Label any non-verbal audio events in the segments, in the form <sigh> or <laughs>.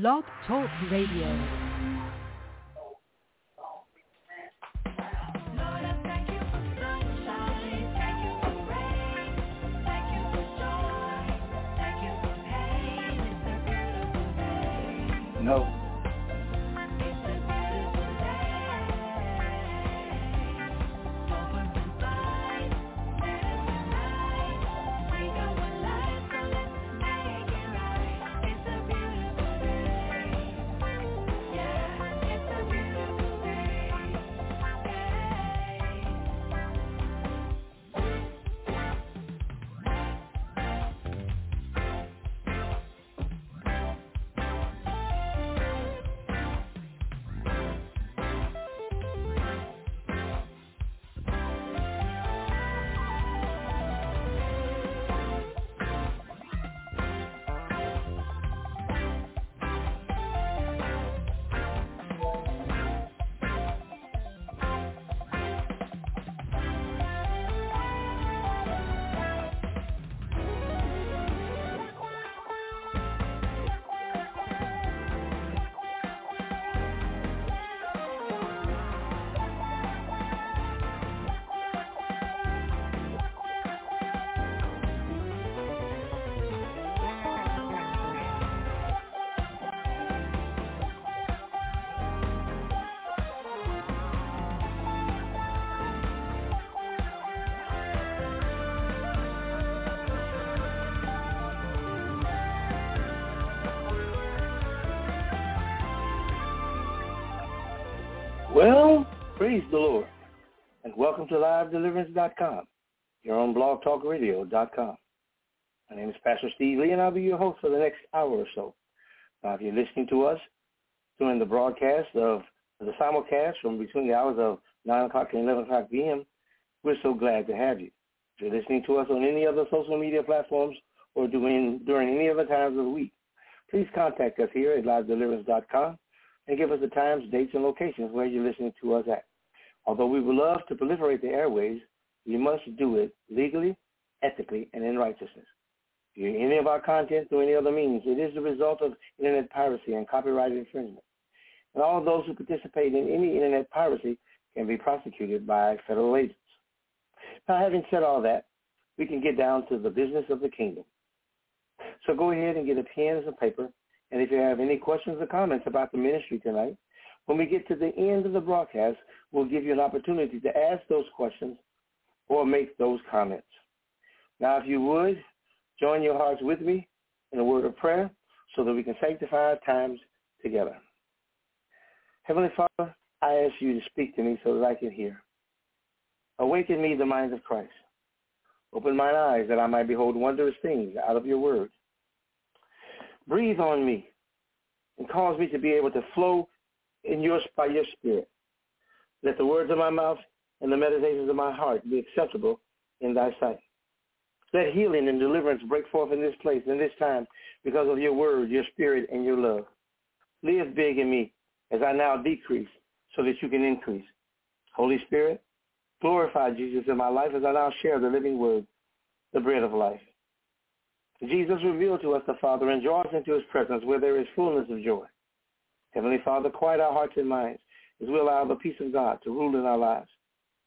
Blog Talk Radio. No. Praise the Lord, and welcome to LiveDeliverance.com, your own blogtalkradio.com. My name is Pastor Steve Lee, and I'll be your host for the next hour or so. Now, if you're listening to us during the broadcast of the simulcast from between the hours of 9 o'clock and 11 o'clock p.m., we're so glad to have you. If you're listening to us on any other social media platforms or during, during any other times of the week, please contact us here at LiveDeliverance.com and give us the times, dates, and locations where you're listening to us at. Although we would love to proliferate the airways, we must do it legally, ethically, and in righteousness. If you hear any of our content through any other means, it is the result of internet piracy and copyright infringement. And all those who participate in any internet piracy can be prosecuted by federal agents. Now, having said all that, we can get down to the business of the kingdom. So go ahead and get a pen and some paper and if you have any questions or comments about the ministry tonight, when we get to the end of the broadcast, we'll give you an opportunity to ask those questions or make those comments. Now, if you would, join your hearts with me in a word of prayer so that we can sanctify our times together. Heavenly Father, I ask you to speak to me so that I can hear. Awaken me the minds of Christ. Open mine eyes that I might behold wondrous things out of your word. Breathe on me and cause me to be able to flow in your by your spirit. Let the words of my mouth and the meditations of my heart be acceptable in thy sight. Let healing and deliverance break forth in this place, in this time, because of your word, your spirit, and your love. Live big in me as I now decrease so that you can increase. Holy Spirit, glorify Jesus in my life as I now share the living word, the bread of life. Jesus revealed to us the Father and draw us into his presence where there is fullness of joy. Heavenly Father, quiet our hearts and minds as we allow the peace of God to rule in our lives.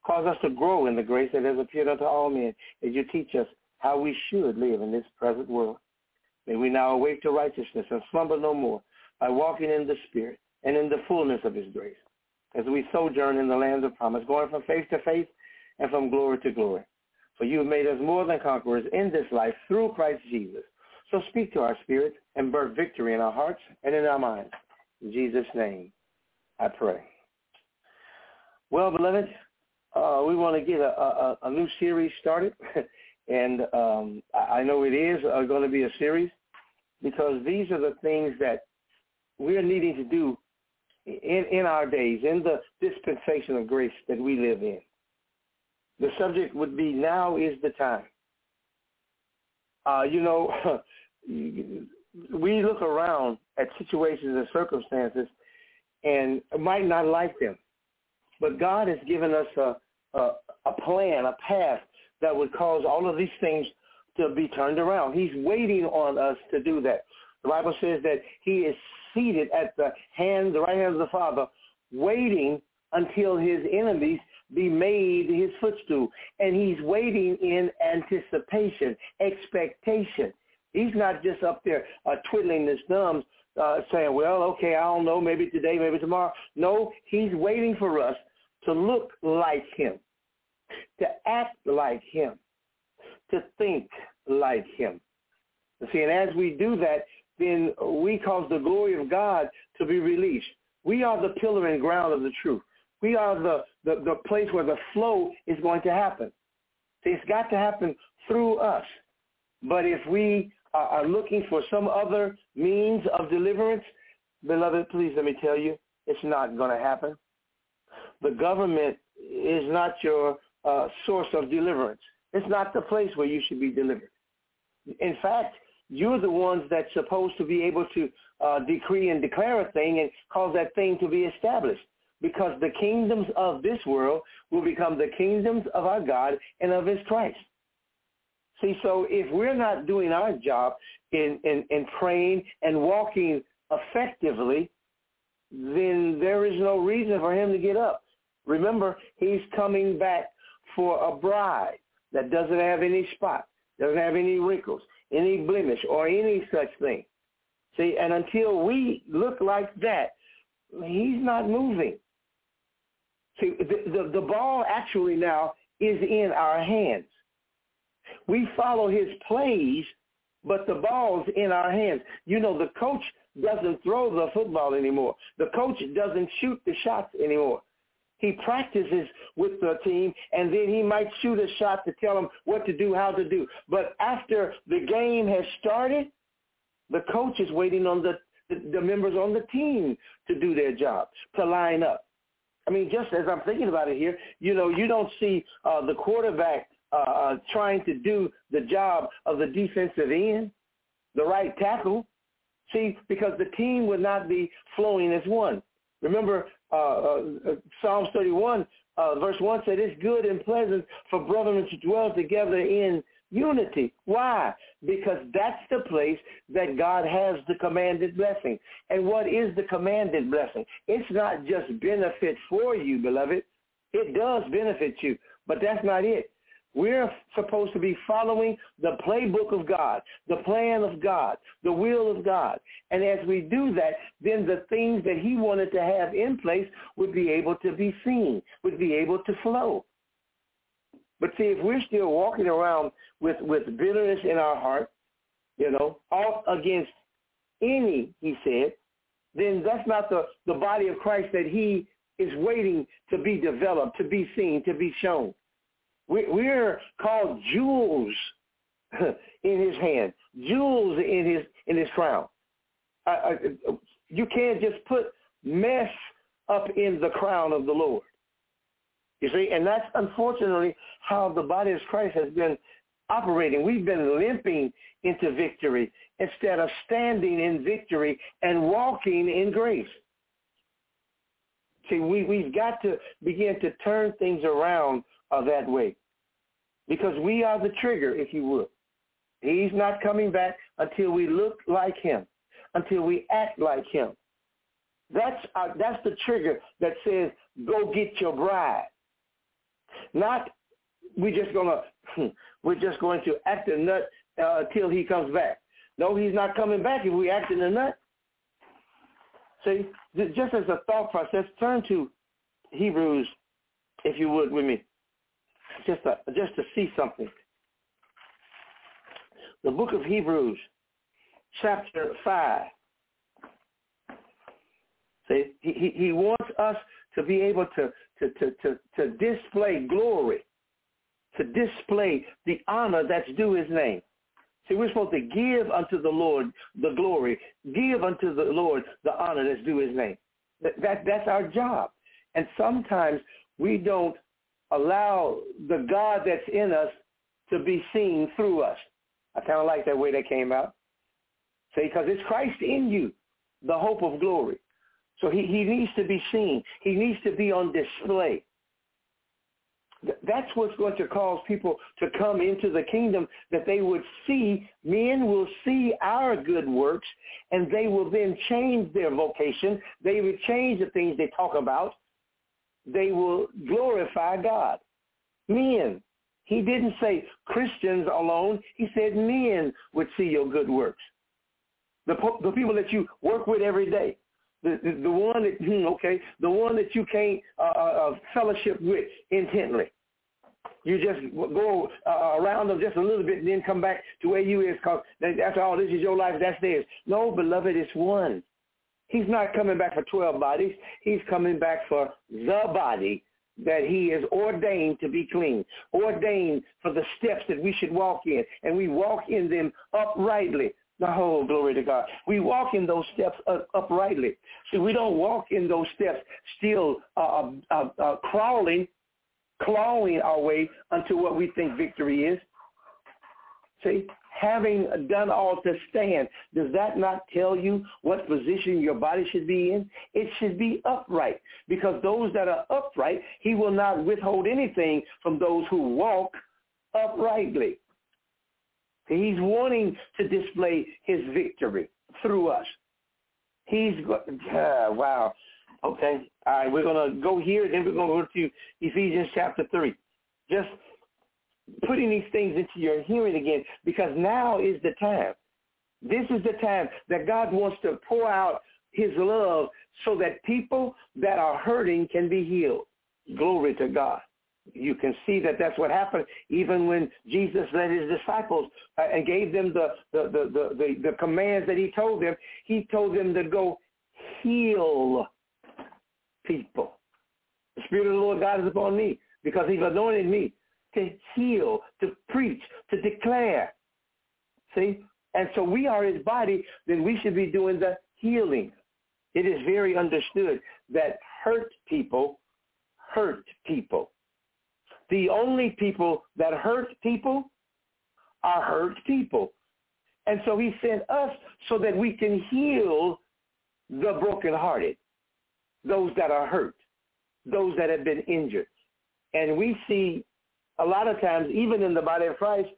Cause us to grow in the grace that has appeared unto all men as you teach us how we should live in this present world. May we now awake to righteousness and slumber no more by walking in the Spirit and in the fullness of his grace as we sojourn in the land of promise, going from faith to faith and from glory to glory. For you have made us more than conquerors in this life through Christ Jesus. So speak to our spirits and birth victory in our hearts and in our minds. In Jesus' name, I pray. Well, beloved, uh, we want to get a, a, a, new series started. <laughs> and um, I know it is uh, going to be a series because these are the things that we're needing to do in, in our days, in the dispensation of grace that we live in. The subject would be now is the time. Uh, you know, <laughs> we look around at situations and circumstances and might not like them. But God has given us a, a, a plan, a path that would cause all of these things to be turned around. He's waiting on us to do that. The Bible says that he is seated at the hand, the right hand of the Father, waiting until his enemies be made his footstool. And he's waiting in anticipation, expectation. He's not just up there uh, twiddling his thumbs uh, saying, well, okay, I don't know, maybe today, maybe tomorrow. No, he's waiting for us to look like him, to act like him, to think like him. See, and as we do that, then we cause the glory of God to be released. We are the pillar and ground of the truth. We are the, the, the place where the flow is going to happen. See, it's got to happen through us. But if we are looking for some other means of deliverance, beloved, please let me tell you, it's not going to happen. The government is not your uh, source of deliverance. It's not the place where you should be delivered. In fact, you're the ones that's supposed to be able to uh, decree and declare a thing and cause that thing to be established because the kingdoms of this world will become the kingdoms of our God and of his Christ. See, so if we're not doing our job in, in, in praying and walking effectively, then there is no reason for him to get up. Remember, he's coming back for a bride that doesn't have any spot, doesn't have any wrinkles, any blemish, or any such thing. See, and until we look like that, he's not moving. See, the, the, the ball actually now is in our hands. We follow his plays, but the ball's in our hands. You know, the coach doesn't throw the football anymore. The coach doesn't shoot the shots anymore. He practices with the team, and then he might shoot a shot to tell them what to do, how to do. But after the game has started, the coach is waiting on the, the, the members on the team to do their job, to line up. I mean, just as I'm thinking about it here, you know, you don't see uh, the quarterback uh, uh, trying to do the job of the defensive end, the right tackle. See, because the team would not be flowing as one. Remember, uh, uh, uh Psalms 31, uh, verse 1 said, it's good and pleasant for brethren to dwell together in unity. Why? Because that's the place that God has the commanded blessing. And what is the commanded blessing? It's not just benefit for you, beloved. It does benefit you, but that's not it. We're supposed to be following the playbook of God, the plan of God, the will of God. And as we do that, then the things that he wanted to have in place would be able to be seen, would be able to flow. But see, if we're still walking around with, with bitterness in our heart, you know, all against any, he said, then that's not the, the body of Christ that he is waiting to be developed, to be seen, to be shown. We, we're called jewels <laughs> in his hand, jewels in his in his crown. I, I, you can't just put mess up in the crown of the Lord. You see, and that's unfortunately how the body of Christ has been operating. We've been limping into victory instead of standing in victory and walking in grace. See, we, we've got to begin to turn things around uh, that way because we are the trigger, if you would. He's not coming back until we look like him, until we act like him. That's, our, that's the trigger that says, go get your bride. Not we're just gonna we're just going to act a nut uh, he comes back. No, he's not coming back if we act in a nut. See, just as a thought process, turn to Hebrews, if you would, with me, just to, just to see something. The book of Hebrews, chapter five. See, he, he wants us to be able to to, to, to, to display glory, to display the honor that's due his name. See, we're supposed to give unto the Lord the glory, give unto the Lord the honor that's due his name. That, that That's our job. And sometimes we don't allow the God that's in us to be seen through us. I kind of like that way that came out. See, because it's Christ in you, the hope of glory. So he, he needs to be seen. He needs to be on display. That's what's going to cause people to come into the kingdom, that they would see, men will see our good works, and they will then change their vocation. They will change the things they talk about. They will glorify God. Men. He didn't say Christians alone. He said men would see your good works. The, the people that you work with every day. The, the, the one that, hmm, okay, the one that you can't uh, uh, uh, fellowship with intently. You just go uh, around them just a little bit and then come back to where you is because after all, this is your life, that's theirs. No, beloved, it's one. He's not coming back for 12 bodies. He's coming back for the body that he is ordained to be clean, ordained for the steps that we should walk in, and we walk in them uprightly. The whole glory to God. We walk in those steps uprightly. See, we don't walk in those steps still uh, uh, uh, crawling, clawing our way unto what we think victory is. See, having done all to stand, does that not tell you what position your body should be in? It should be upright because those that are upright, he will not withhold anything from those who walk uprightly. He's wanting to display his victory through us. He's, uh, wow. Okay. All right. We're going to go here. Then we're going to go to Ephesians chapter 3. Just putting these things into your hearing again because now is the time. This is the time that God wants to pour out his love so that people that are hurting can be healed. Glory to God you can see that that's what happened even when Jesus led his disciples uh, and gave them the the, the, the, the, the commands that he told them. He told them to go heal people. The Spirit of the Lord God is upon me because he's anointed me to heal, to preach, to declare. See? And so we are his body, then we should be doing the healing. It is very understood that hurt people hurt people. The only people that hurt people are hurt people. And so he sent us so that we can heal the brokenhearted, those that are hurt, those that have been injured. And we see a lot of times, even in the body of Christ,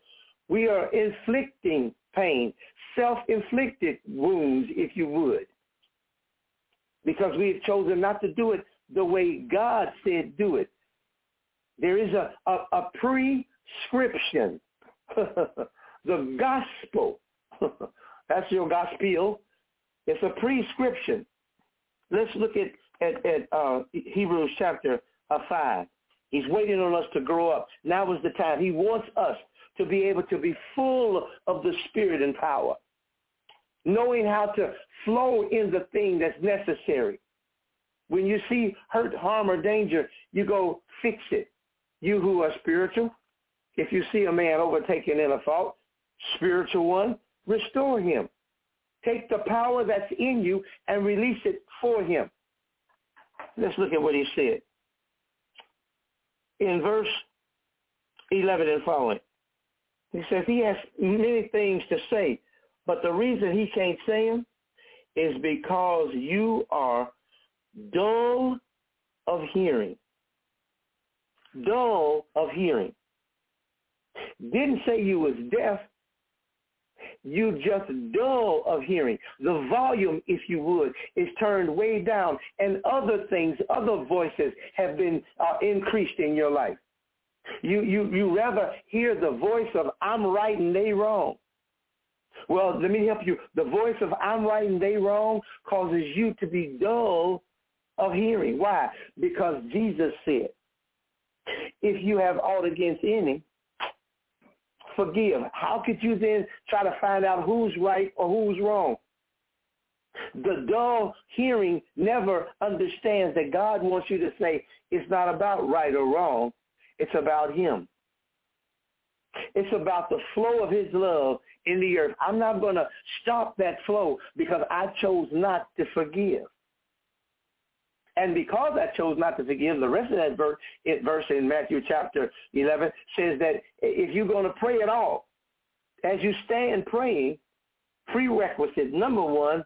we are inflicting pain, self-inflicted wounds, if you would, because we have chosen not to do it the way God said do it. There is a, a, a prescription. <laughs> the gospel. <laughs> That's your gospel. It's a prescription. Let's look at, at, at uh, Hebrews chapter uh, 5. He's waiting on us to grow up. Now is the time. He wants us to be able to be full of the Spirit and power, knowing how to flow in the thing that's necessary. When you see hurt, harm, or danger, you go fix it. You who are spiritual, if you see a man overtaken in a fault, spiritual one, restore him. Take the power that's in you and release it for him. Let's look at what he said. In verse 11 and following, he says he has many things to say, but the reason he can't say them is because you are dull of hearing dull of hearing. Didn't say you was deaf. You just dull of hearing. The volume, if you would, is turned way down, and other things, other voices have been uh, increased in your life. You you you rather hear the voice of I'm right and they wrong. Well, let me help you. The voice of I'm right and they wrong causes you to be dull of hearing. Why? Because Jesus said, if you have aught against any, forgive. How could you then try to find out who's right or who's wrong? The dull hearing never understands that God wants you to say it's not about right or wrong. It's about him. It's about the flow of his love in the earth. I'm not going to stop that flow because I chose not to forgive. And because I chose not to forgive, the rest of that verse, verse in Matthew chapter 11 says that if you're going to pray at all, as you stand praying, prerequisite number one,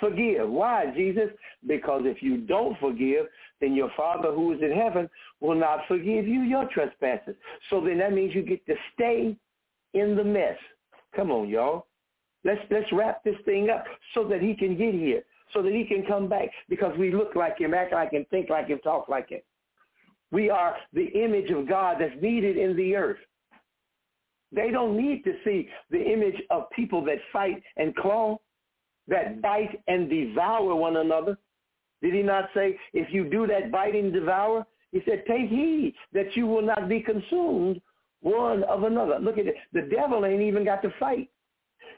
forgive. Why, Jesus? Because if you don't forgive, then your Father who is in heaven will not forgive you your trespasses. So then that means you get to stay in the mess. Come on, y'all. Let's let's wrap this thing up so that he can get here, so that he can come back because we look like him, act like him, think like him, talk like him. We are the image of God that's needed in the earth. They don't need to see the image of people that fight and claw, that bite and devour one another. Did he not say, if you do that bite and devour, he said, take heed that you will not be consumed one of another. Look at it. The devil ain't even got to fight.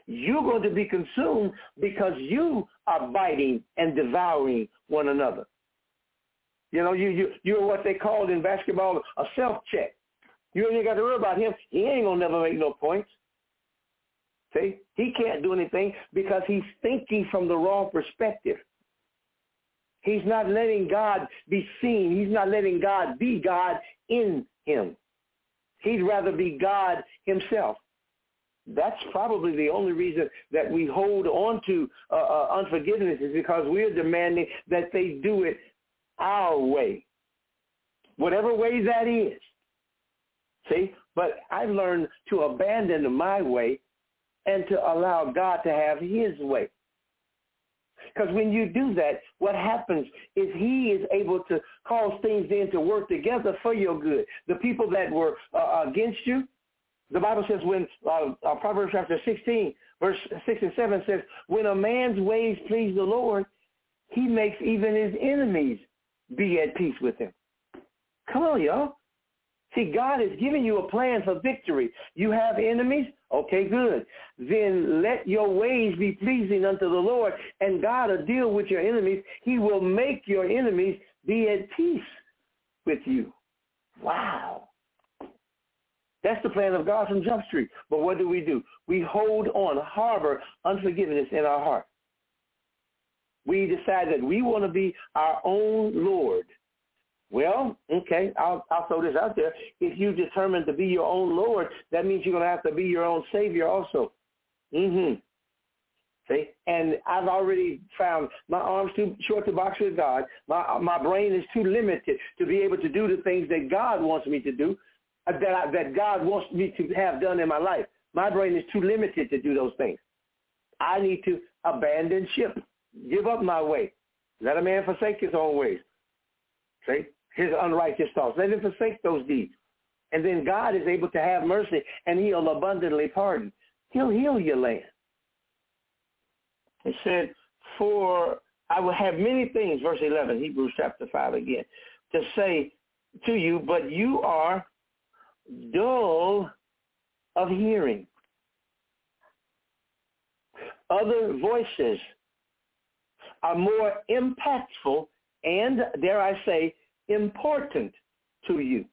You're going to be consumed because you are biting and devouring one another. You know, you, you, you're what they called in basketball a self-check. You ain't got to worry about him. He ain't going to never make no points. See? He can't do anything because he's thinking from the wrong perspective. He's not letting God be seen. He's not letting God be God in him. He'd rather be God himself. That's probably the only reason that we hold on to uh, uh, unforgiveness is because we're demanding that they do it our way, whatever way that is. See, but I've learned to abandon my way and to allow God to have his way. Because when you do that, what happens is he is able to cause things then to work together for your good. The people that were uh, against you, the Bible says when, uh, uh, Proverbs chapter 16, verse 6 and 7 says, when a man's ways please the Lord, he makes even his enemies be at peace with him. Come on, y'all. See, God is giving you a plan for victory. You have enemies? Okay, good. Then let your ways be pleasing unto the Lord, and God will deal with your enemies. He will make your enemies be at peace with you. Wow. That's the plan of God from Jump Street. But what do we do? We hold on, harbor unforgiveness in our heart. We decide that we want to be our own Lord. Well, okay, I'll, I'll throw this out there. If you determine to be your own Lord, that means you're going to have to be your own Savior also. Mm-hmm. See? And I've already found my arms too short to box with God. My my brain is too limited to be able to do the things that God wants me to do, that I, that God wants me to have done in my life. My brain is too limited to do those things. I need to abandon ship, give up my way, let a man forsake his own ways. See? his unrighteous thoughts. Let him forsake those deeds. And then God is able to have mercy and he'll abundantly pardon. He'll heal your land. He said, for I will have many things, verse 11, Hebrews chapter 5 again, to say to you, but you are dull of hearing. Other voices are more impactful and, dare I say, important to you.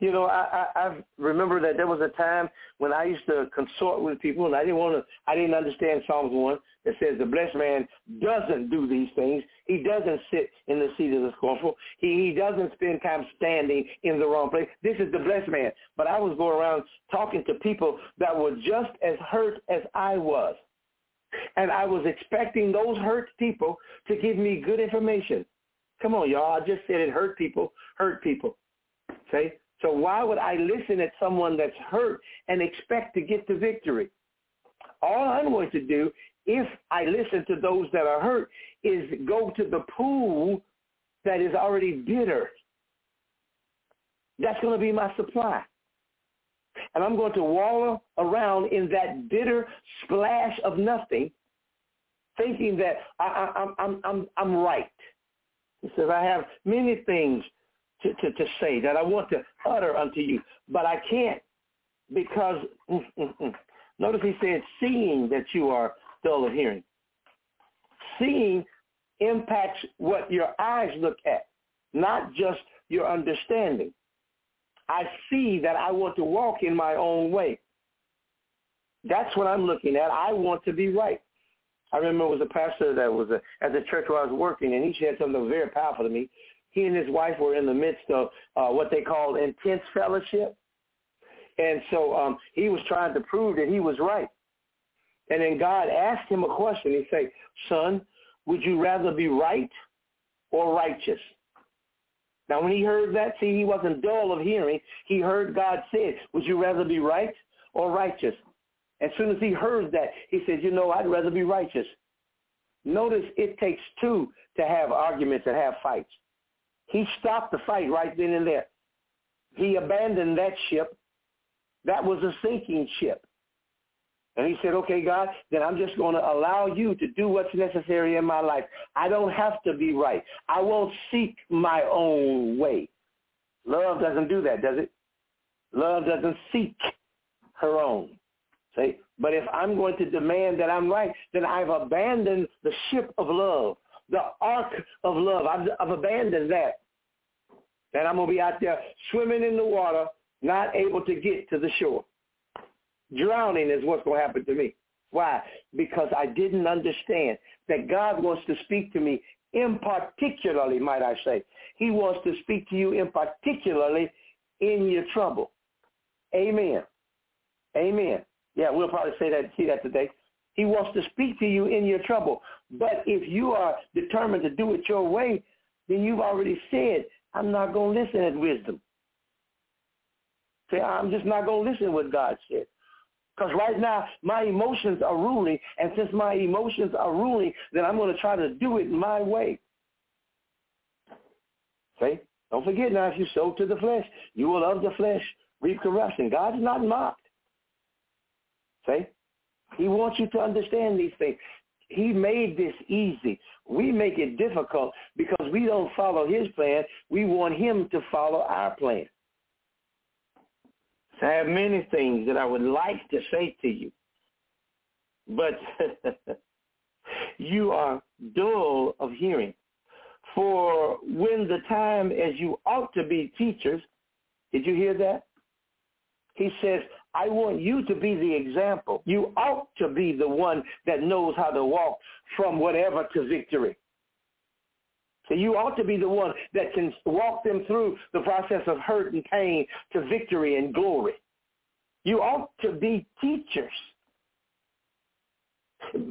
You know, I, I, I remember that there was a time when I used to consort with people, and I didn't want to. I didn't understand Psalms one that says the blessed man doesn't do these things. He doesn't sit in the seat of the scornful. He he doesn't spend time standing in the wrong place. This is the blessed man. But I was going around talking to people that were just as hurt as I was, and I was expecting those hurt people to give me good information. Come on, y'all. I just said it hurt people, hurt people. Okay? So why would I listen at someone that's hurt and expect to get the victory? All I'm going to do if I listen to those that are hurt is go to the pool that is already bitter. That's going to be my supply. And I'm going to wallow around in that bitter splash of nothing, thinking that I, I, I'm, I'm, I'm right. He says, I have many things to, to, to say that I want to utter unto you, but I can't because, mm, mm, mm. notice he said, seeing that you are dull of hearing. Seeing impacts what your eyes look at, not just your understanding. I see that I want to walk in my own way. That's what I'm looking at. I want to be right. I remember it was a pastor that was a, at the church where I was working, and he said something that was very powerful to me. He and his wife were in the midst of uh, what they called intense fellowship. And so um, he was trying to prove that he was right. And then God asked him a question. He said, son, would you rather be right or righteous? Now, when he heard that, see, he wasn't dull of hearing. He heard God say, would you rather be right or righteous? As soon as he heard that, he said, you know, I'd rather be righteous. Notice it takes two to have arguments and have fights. He stopped the fight right then and there. He abandoned that ship. That was a sinking ship. And he said, okay, God, then I'm just going to allow you to do what's necessary in my life. I don't have to be right. I won't seek my own way. Love doesn't do that, does it? Love doesn't seek her own. See? But if I'm going to demand that I'm right, then I've abandoned the ship of love, the ark of love. I've, I've abandoned that. And I'm going to be out there swimming in the water, not able to get to the shore. Drowning is what's going to happen to me. Why? Because I didn't understand that God wants to speak to me in particularly, might I say. He wants to speak to you in particularly in your trouble. Amen. Amen. Yeah, we'll probably say that, see that today. He wants to speak to you in your trouble. But if you are determined to do it your way, then you've already said, I'm not going to listen at wisdom. Say, I'm just not going to listen to what God said. Because right now, my emotions are ruling, and since my emotions are ruling, then I'm going to try to do it my way. See? Don't forget now, if you sow to the flesh, you will of the flesh reap corruption. God is not mocked. See? He wants you to understand these things. He made this easy. We make it difficult because we don't follow his plan. We want him to follow our plan. I have many things that I would like to say to you, but <laughs> you are dull of hearing. For when the time as you ought to be teachers, did you hear that? He says, I want you to be the example. You ought to be the one that knows how to walk from whatever to victory. You ought to be the one that can walk them through the process of hurt and pain to victory and glory. You ought to be teachers.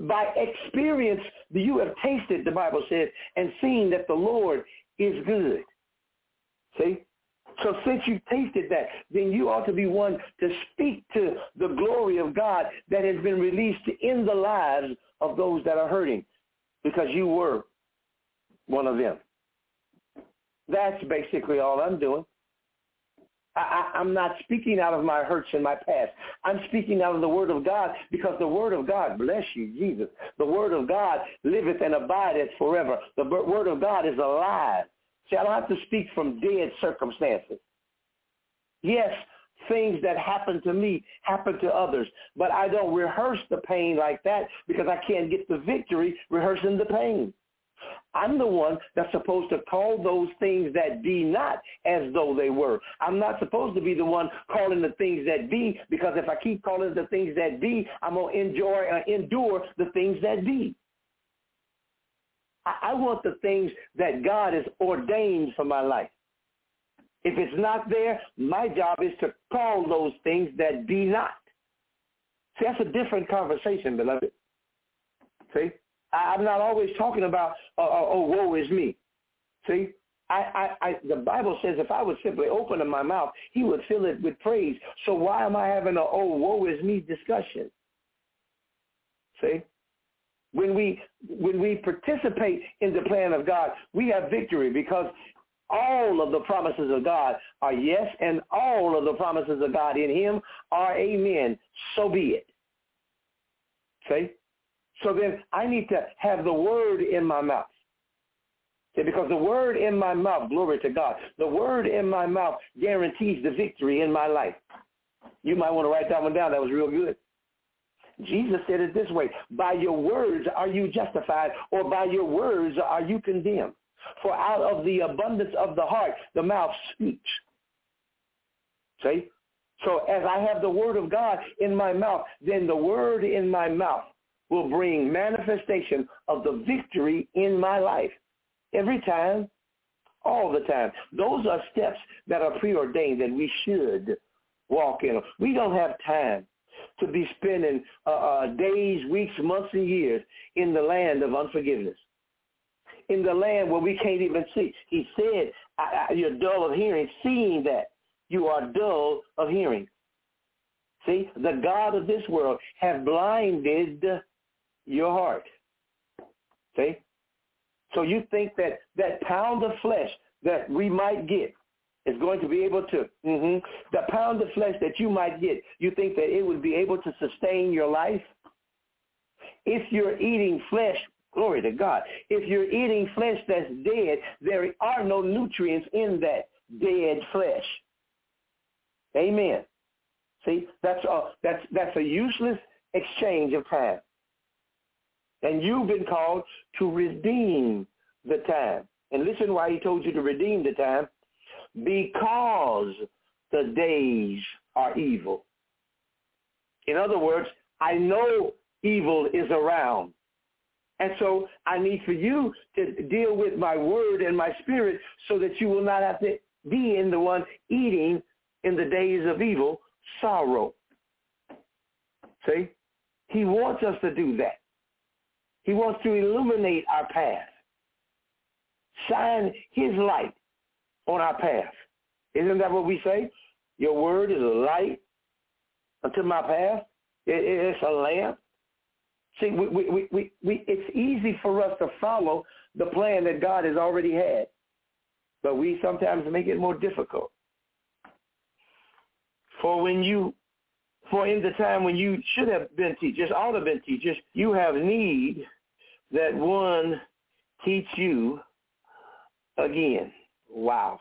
By experience, you have tasted, the Bible says, and seen that the Lord is good. See? So since you tasted that, then you ought to be one to speak to the glory of God that has been released in the lives of those that are hurting because you were one of them. That's basically all I'm doing. I, I'm not speaking out of my hurts and my past. I'm speaking out of the Word of God because the Word of God, bless you, Jesus, the Word of God liveth and abideth forever. The Word of God is alive. See, I don't have to speak from dead circumstances. Yes, things that happen to me happen to others, but I don't rehearse the pain like that because I can't get the victory rehearsing the pain. I'm the one that's supposed to call those things that be not as though they were. I'm not supposed to be the one calling the things that be because if I keep calling the things that be, I'm going to enjoy uh, endure the things that be. I, I want the things that God has ordained for my life. If it's not there, my job is to call those things that be not. See, that's a different conversation, beloved. See? I, am not always talking about, uh, uh, oh, woe is me. See? I, I, I, the Bible says if I would simply open my mouth, he would fill it with praise. So why am I having a, oh, woe is me discussion? See? When we, when we participate in the plan of God, we have victory because all of the promises of God are yes, and all of the promises of God in him are amen. So be it. See? So then I need to have the word in my mouth. See, because the word in my mouth, glory to God, the word in my mouth guarantees the victory in my life. You might want to write that one down. That was real good. Jesus said it this way, by your words are you justified, or by your words are you condemned. For out of the abundance of the heart, the mouth speaks. See? So as I have the word of God in my mouth, then the word in my mouth will bring manifestation of the victory in my life. Every time, all the time. Those are steps that are preordained that we should walk in. We don't have time to be spending uh, uh, days, weeks, months, and years in the land of unforgiveness. In the land where we can't even see. He said, I, I, you're dull of hearing, seeing that you are dull of hearing. See, the God of this world have blinded your heart. See? So you think that that pound of flesh that we might get is going to be able to, mm-hmm, the pound of flesh that you might get, you think that it would be able to sustain your life? If you're eating flesh, glory to God, if you're eating flesh that's dead, there are no nutrients in that dead flesh. Amen. See, that's a, that's, that's a useless exchange of time. And you've been called to redeem the time. And listen why he told you to redeem the time. Because the days are evil. In other words, I know evil is around. And so I need for you to deal with my word and my spirit so that you will not have to be in the one eating in the days of evil sorrow. See? He wants us to do that. He wants to illuminate our path. Shine his light on our path. Isn't that what we say? Your word is a light unto my path. it's a lamp. See, we, we, we, we, it's easy for us to follow the plan that God has already had, but we sometimes make it more difficult. For when you, for in the time when you should have been teachers, ought to have been teachers, you have need that one teach you again. Wow.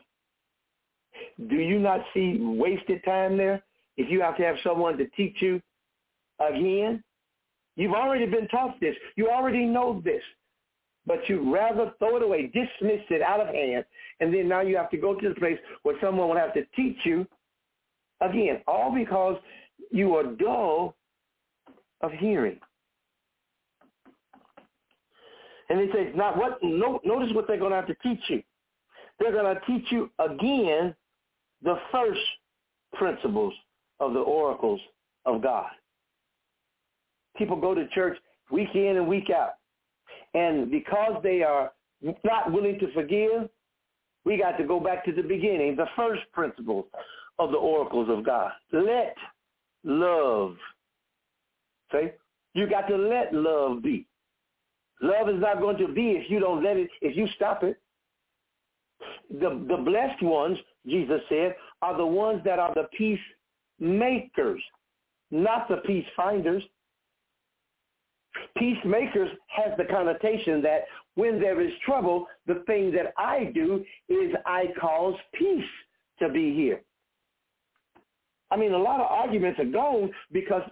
Do you not see wasted time there? If you have to have someone to teach you again, you've already been taught this. You already know this. But you rather throw it away, dismiss it out of hand, and then now you have to go to the place where someone will have to teach you again, all because you are dull of hearing. And he says, not what, no, notice what they're going to have to teach you. They're going to teach you again the first principles of the oracles of God. People go to church week in and week out. And because they are not willing to forgive, we got to go back to the beginning, the first principles of the oracles of God. Let love, say, you got to let love be. Love is not going to be if you don't let it, if you stop it. The, the blessed ones, Jesus said, are the ones that are the peacemakers, not the peace finders. Peacemakers has the connotation that when there is trouble, the thing that I do is I cause peace to be here. I mean, a lot of arguments are gone because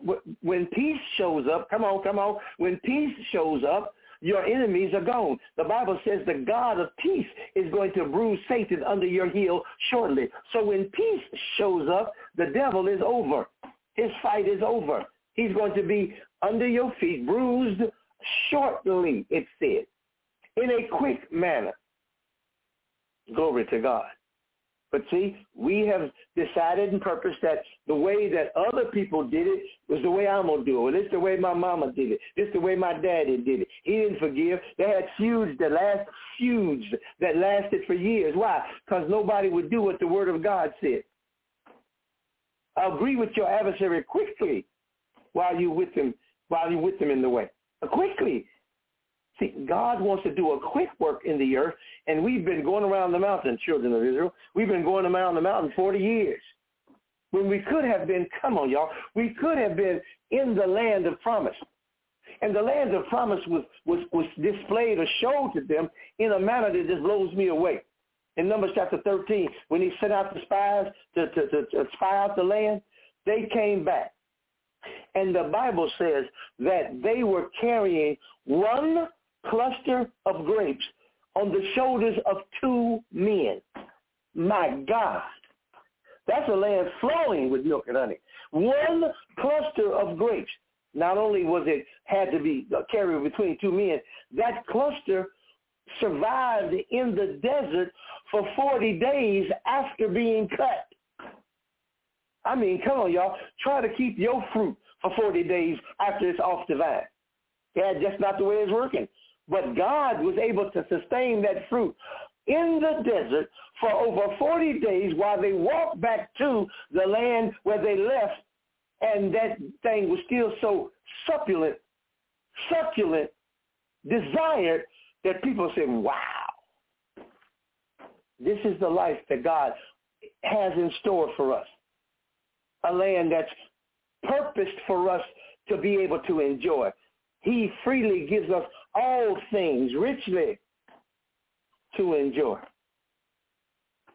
when peace shows up, come on, come on, when peace shows up, your enemies are gone. The Bible says the God of peace is going to bruise Satan under your heel shortly. So when peace shows up, the devil is over. His fight is over. He's going to be under your feet, bruised shortly, it said, in a quick manner. Glory to God. But see, we have decided and purposed that the way that other people did it was the way I'm going to do it. It's the way my mama did it. It's the way my daddy did it. He didn't forgive. They had feuds that last feuds that lasted for years. Why? Because nobody would do what the word of God said. I Agree with your adversary quickly while you with them while you're with them in the way. Quickly. See, God wants to do a quick work in the earth, and we've been going around the mountain, children of Israel. We've been going around the mountain 40 years. When we could have been, come on, y'all, we could have been in the land of promise. And the land of promise was, was, was displayed or showed to them in a manner that just blows me away. In Numbers chapter 13, when he sent out the spies to, to, to, to spy out the land, they came back. And the Bible says that they were carrying one cluster of grapes on the shoulders of two men. My God. That's a land flowing with milk and honey. One cluster of grapes. Not only was it had to be carried between two men, that cluster survived in the desert for 40 days after being cut. I mean, come on, y'all. Try to keep your fruit for 40 days after it's off the vine. Yeah, just not the way it's working. But God was able to sustain that fruit in the desert for over 40 days while they walked back to the land where they left, and that thing was still so succulent, succulent, desired that people said, wow, this is the life that God has in store for us. A land that's purposed for us to be able to enjoy. He freely gives us all things richly to enjoy.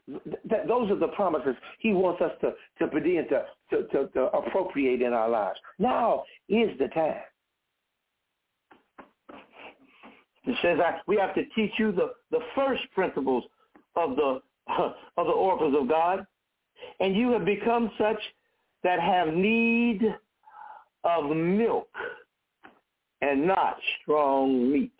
Th- those are the promises he wants us to, to begin to, to, to, to appropriate in our lives. Now is the time. It says I, we have to teach you the, the first principles of the <laughs> of the oracles of God, and you have become such that have need of milk and not strong meat.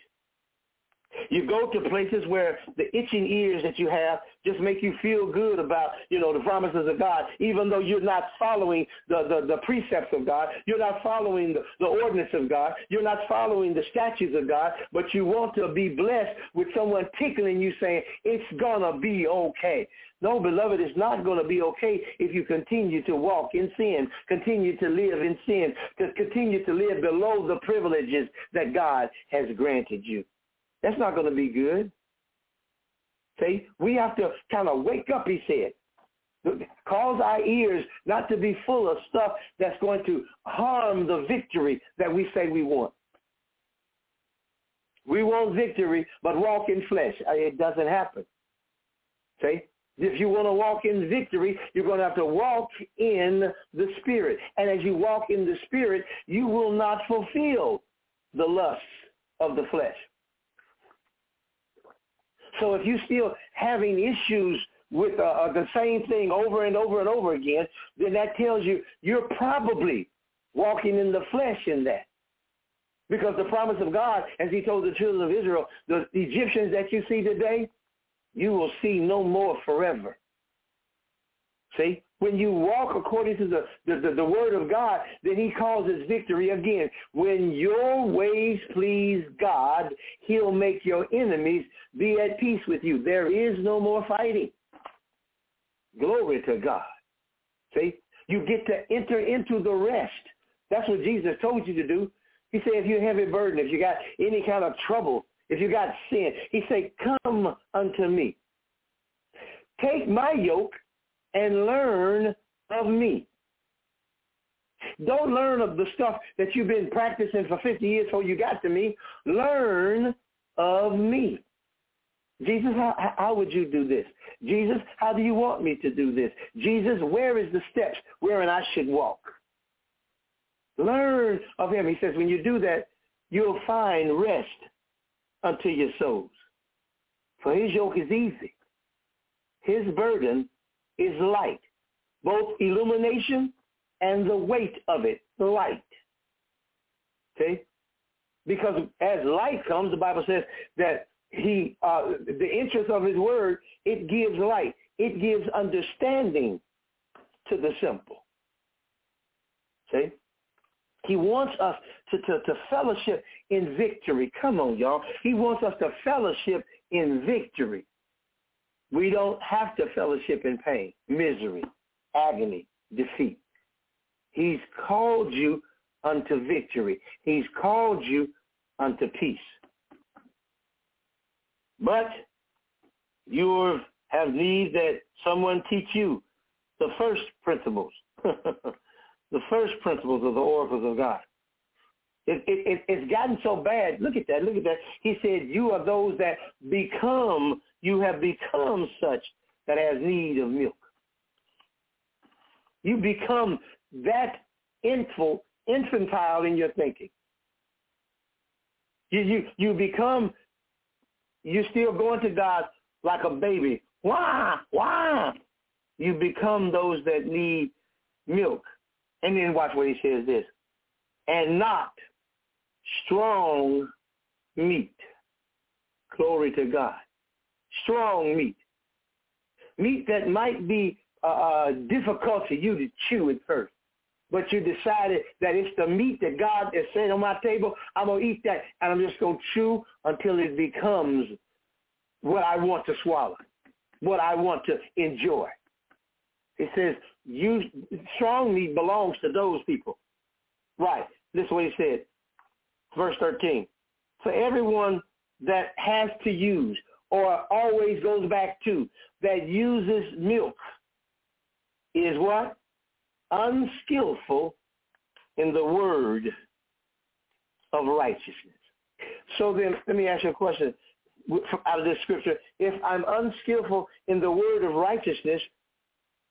You go to places where the itching ears that you have just make you feel good about, you know, the promises of God, even though you're not following the, the, the precepts of God. You're not following the, the ordinance of God. You're not following the statutes of God, but you want to be blessed with someone tickling you saying, it's going to be okay. No, beloved, it's not going to be okay if you continue to walk in sin, continue to live in sin, to continue to live below the privileges that God has granted you. That's not going to be good. See, we have to kind of wake up, he said. Cause our ears not to be full of stuff that's going to harm the victory that we say we want. We want victory, but walk in flesh. Uh, it doesn't happen. See? If you want to walk in victory, you're going to have to walk in the Spirit. And as you walk in the Spirit, you will not fulfill the lusts of the flesh. So if you're still having issues with uh, uh, the same thing over and over and over again, then that tells you you're probably walking in the flesh in that. Because the promise of God, as he told the children of Israel, the Egyptians that you see today, you will see no more forever. See? When you walk according to the, the, the, the, word of God, then he calls it victory again. When your ways please God, he'll make your enemies be at peace with you. There is no more fighting. Glory to God. See? You get to enter into the rest. That's what Jesus told you to do. He said, if you have a burden, if you got any kind of trouble, if you got sin, he said, come unto me. Take my yoke and learn of me. Don't learn of the stuff that you've been practicing for 50 years before you got to me. Learn of me. Jesus, how, how would you do this? Jesus, how do you want me to do this? Jesus, where is the steps wherein I should walk? Learn of him. He says, when you do that, you'll find rest unto your souls. For his yoke is easy. His burden is light, both illumination and the weight of it, light. Okay? Because as light comes, the Bible says that he, uh, the interest of his word, it gives light. It gives understanding to the simple. See? He wants us to, to, to fellowship in victory. Come on, y'all. He wants us to fellowship in victory. We don't have to fellowship in pain, misery, agony, defeat. He's called you unto victory. He's called you unto peace. But you have need that someone teach you the first principles, <laughs> the first principles of the oracles of God. It, it, it's gotten so bad. Look at that. Look at that. He said, you are those that become you have become such that has need of milk. You become that infantile, in your thinking. You, you, you become, you're still going to God like a baby. Why? Why? You become those that need milk. And then watch what he says this. And not strong meat. Glory to God strong meat, meat that might be uh, uh, difficult for you to chew at first. but you decided that it's the meat that God is set on my table. I'm going to eat that, and I'm just going to chew until it becomes what I want to swallow, what I want to enjoy. It says, you, strong meat belongs to those people. Right. This is what he said. Verse 13. For everyone that has to use or always goes back to that uses milk is what? Unskillful in the word of righteousness. So then, let me ask you a question out of this scripture. If I'm unskillful in the word of righteousness,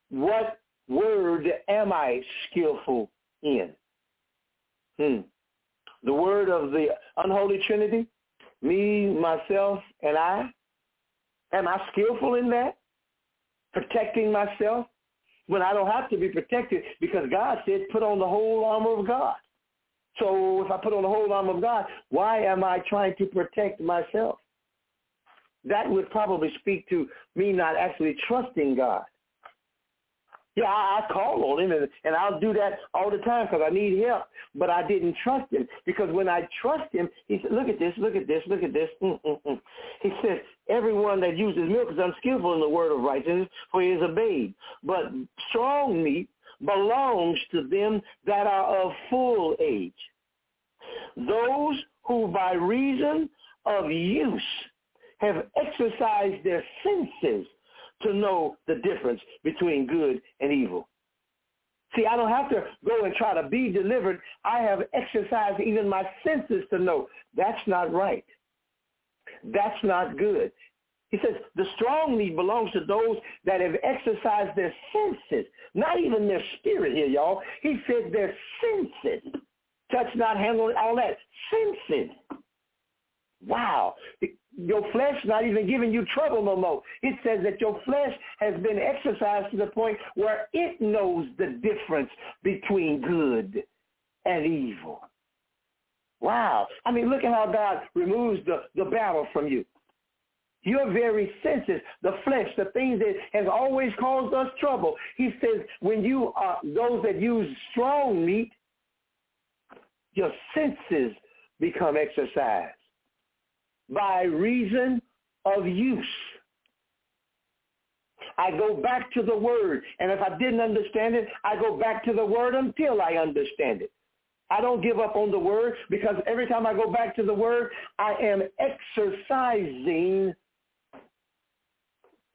what word am I skillful in? Hmm. The word of the unholy trinity, me, myself, and I. Am I skillful in that? Protecting myself when I don't have to be protected because God said put on the whole armor of God. So if I put on the whole armor of God, why am I trying to protect myself? That would probably speak to me not actually trusting God. Yeah, I, I call on him, and, and I'll do that all the time because I need help. But I didn't trust him because when I trust him, he said, look at this, look at this, look at this. Mm-mm-mm. He said, everyone that uses milk is unskillful in the word of righteousness, for he is a babe. But strong meat belongs to them that are of full age. Those who by reason of use have exercised their senses to know the difference between good and evil. See, I don't have to go and try to be delivered. I have exercised even my senses to know that's not right. That's not good. He says the strong meat belongs to those that have exercised their senses, not even their spirit here, y'all. He said their senses. Touch not, handle, all that. Senses. Wow your flesh not even giving you trouble no more. It says that your flesh has been exercised to the point where it knows the difference between good and evil. Wow. I mean, look at how God removes the, the battle from you. Your very senses, the flesh, the things that has always caused us trouble. He says when you are those that use strong meat, your senses become exercised by reason of use. I go back to the word. And if I didn't understand it, I go back to the word until I understand it. I don't give up on the word because every time I go back to the word, I am exercising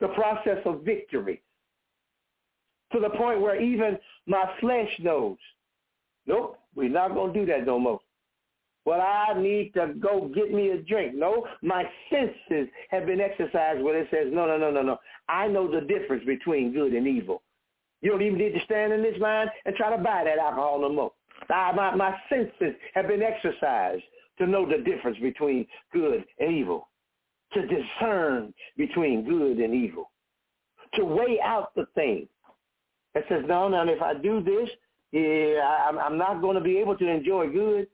the process of victory to the point where even my flesh knows, nope, we're not going to do that no more. Well, I need to go get me a drink. No, my senses have been exercised where it says, no, no, no, no, no. I know the difference between good and evil. You don't even need to stand in this line and try to buy that alcohol no more. I, my, my senses have been exercised to know the difference between good and evil, to discern between good and evil, to weigh out the thing that says, no, no, if I do this, yeah, I, I'm not going to be able to enjoy good.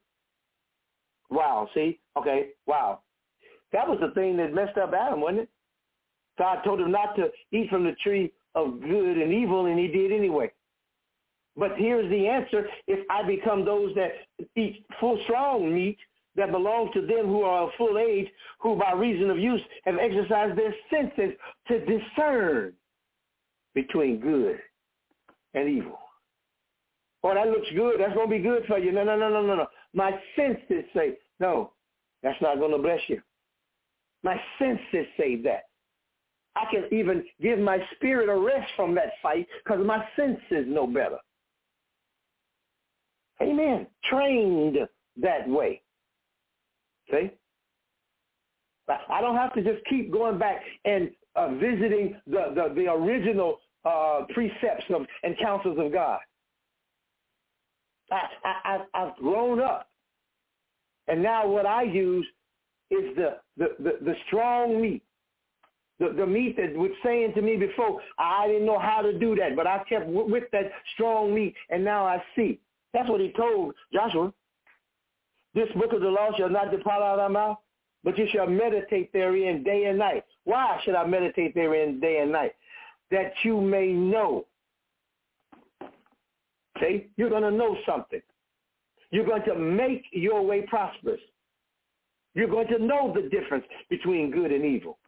Wow, see? Okay, wow. That was the thing that messed up Adam, wasn't it? God told him not to eat from the tree of good and evil, and he did anyway. But here's the answer. If I become those that eat full strong meat that belongs to them who are of full age, who by reason of use have exercised their senses to discern between good and evil. Oh, that looks good. That's going to be good for you. No, no, no, no, no, no. My senses say, no, that's not going to bless you. My senses say that. I can even give my spirit a rest from that fight because my senses know better. Amen. Trained that way. See? I don't have to just keep going back and uh, visiting the, the, the original uh, precepts of, and counsels of God. I, I, I've grown up. And now what I use is the, the, the, the strong meat. The, the meat that was saying to me before, I didn't know how to do that, but I kept w- with that strong meat, and now I see. That's what he told Joshua. This book of the law shall not depart out of thy mouth, but you shall meditate therein day and night. Why should I meditate therein day and night? That you may know See, you're going to know something. You're going to make your way prosperous. You're going to know the difference between good and evil.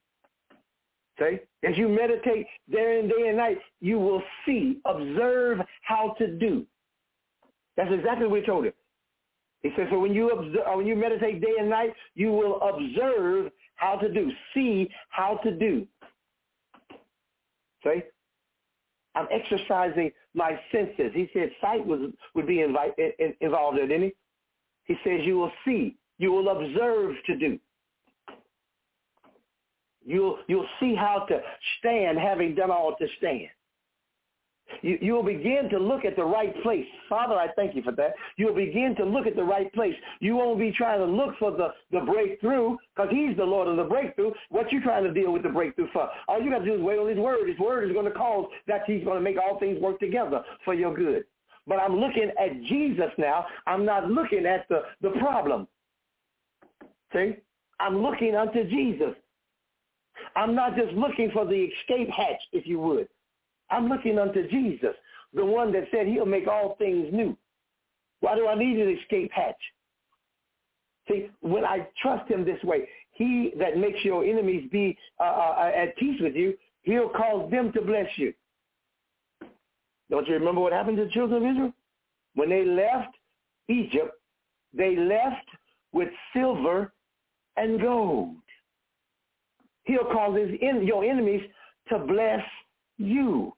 See? As you meditate day and day and night, you will see, observe how to do. That's exactly what he told him. He says, so when you observe, uh, when you meditate day and night, you will observe how to do, see how to do. See? I'm exercising my senses. He said sight was would be invite, in, involved in, he? He says you will see, you will observe to do. You'll you'll see how to stand, having done all to stand. You, you'll begin to look at the right place. Father, I thank you for that. You'll begin to look at the right place. You won't be trying to look for the, the breakthrough because he's the Lord of the breakthrough. What you trying to deal with the breakthrough for? All you got to do is wait on his word. His word is going to cause that he's going to make all things work together for your good. But I'm looking at Jesus now. I'm not looking at the, the problem. See? I'm looking unto Jesus. I'm not just looking for the escape hatch, if you would. I'm looking unto Jesus, the one that said he'll make all things new. Why do I need an escape hatch? See, when I trust him this way, he that makes your enemies be uh, uh, at peace with you, he'll cause them to bless you. Don't you remember what happened to the children of Israel? When they left Egypt, they left with silver and gold. He'll cause his, your enemies to bless you.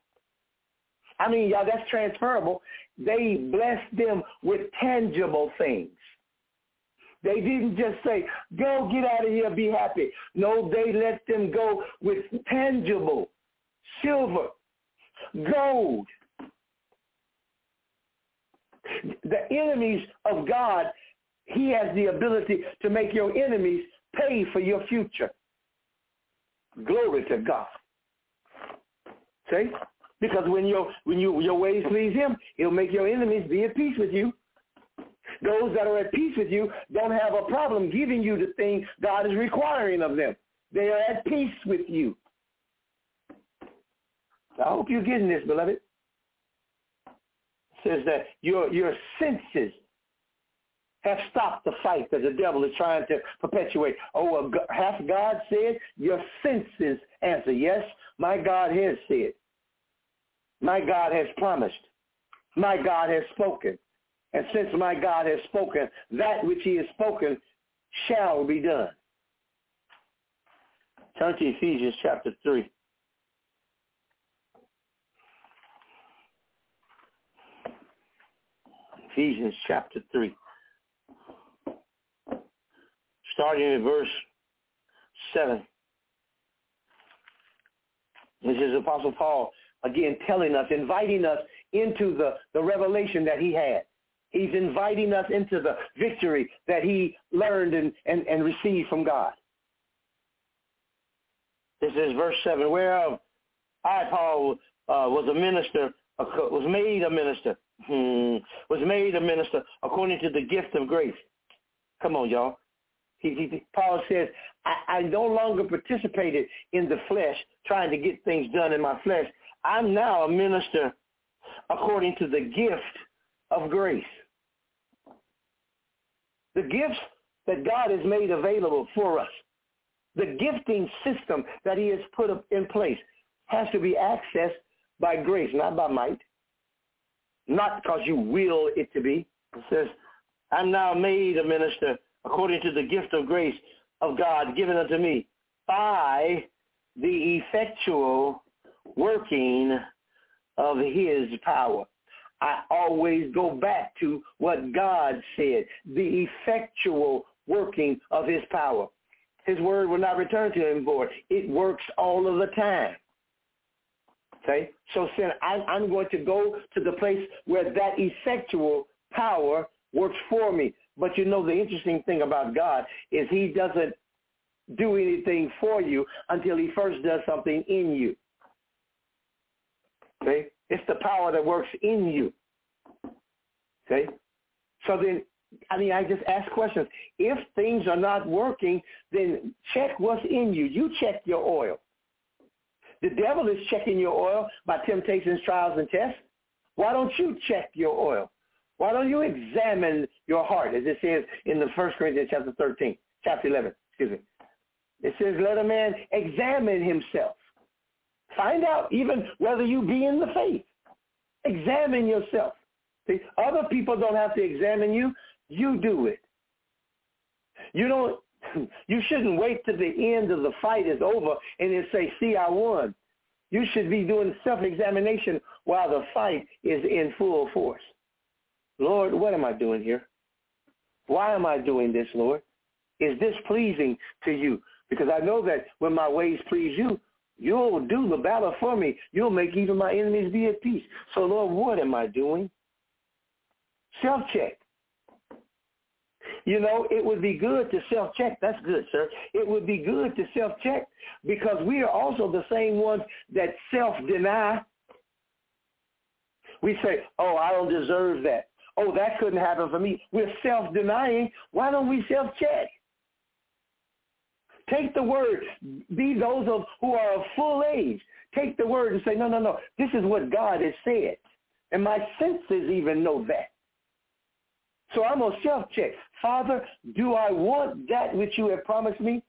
I mean, y'all, that's transferable. They blessed them with tangible things. They didn't just say, go get out of here, be happy. No, they let them go with tangible, silver, gold. The enemies of God, he has the ability to make your enemies pay for your future. Glory to God. See? Because when your when you your ways please him, he'll make your enemies be at peace with you. Those that are at peace with you don't have a problem giving you the thing God is requiring of them. They are at peace with you. I hope you're getting this, beloved. It says that your your senses have stopped the fight that the devil is trying to perpetuate. Oh, hath God said? Your senses answer, yes, my God has said. My God has promised. My God has spoken. And since my God has spoken, that which he has spoken shall be done. Turn to Ephesians chapter 3. Ephesians chapter 3. Starting in verse 7. This is Apostle Paul again telling us, inviting us into the, the revelation that he had. He's inviting us into the victory that he learned and, and, and received from God. This is verse 7, whereof I, Paul, uh, was a minister, was made a minister, hmm, was made a minister according to the gift of grace. Come on, y'all. Paul says, I, I no longer participated in the flesh, trying to get things done in my flesh. I'm now a minister according to the gift of grace. The gifts that God has made available for us, the gifting system that he has put in place has to be accessed by grace, not by might, not because you will it to be. It says, I'm now made a minister according to the gift of grace of God given unto me by the effectual working of his power. I always go back to what God said, the effectual working of his power. His word will not return to him void. It works all of the time. Okay? So sin, I, I'm going to go to the place where that effectual power works for me. But you know the interesting thing about God is he doesn't do anything for you until he first does something in you. Okay? It's the power that works in you. Okay? So then, I mean, I just ask questions. If things are not working, then check what's in you. You check your oil. The devil is checking your oil by temptations, trials, and tests. Why don't you check your oil? Why don't you examine your heart, as it says in the First Corinthians chapter 13, chapter 11, excuse me. It says, let a man examine himself. Find out even whether you be in the faith. Examine yourself. See, other people don't have to examine you. You do it. You don't. <laughs> You shouldn't wait till the end of the fight is over and then say, "See, I won." You should be doing self-examination while the fight is in full force. Lord, what am I doing here? Why am I doing this, Lord? Is this pleasing to you? Because I know that when my ways please you, you'll do the battle for me. You'll make even my enemies be at peace. So, Lord, what am I doing? Self-check. You know, it would be good to self-check. That's good, sir. It would be good to self-check because we are also the same ones that self-deny. We say, oh, I don't deserve that. Oh, that couldn't happen for me. We're self-denying. Why don't we self-check? Take the word. Be those of who are of full age. Take the word and say, no, no, no. This is what God has said. And my senses even know that. So I'm going to self-check. Father, do I want that which you have promised me?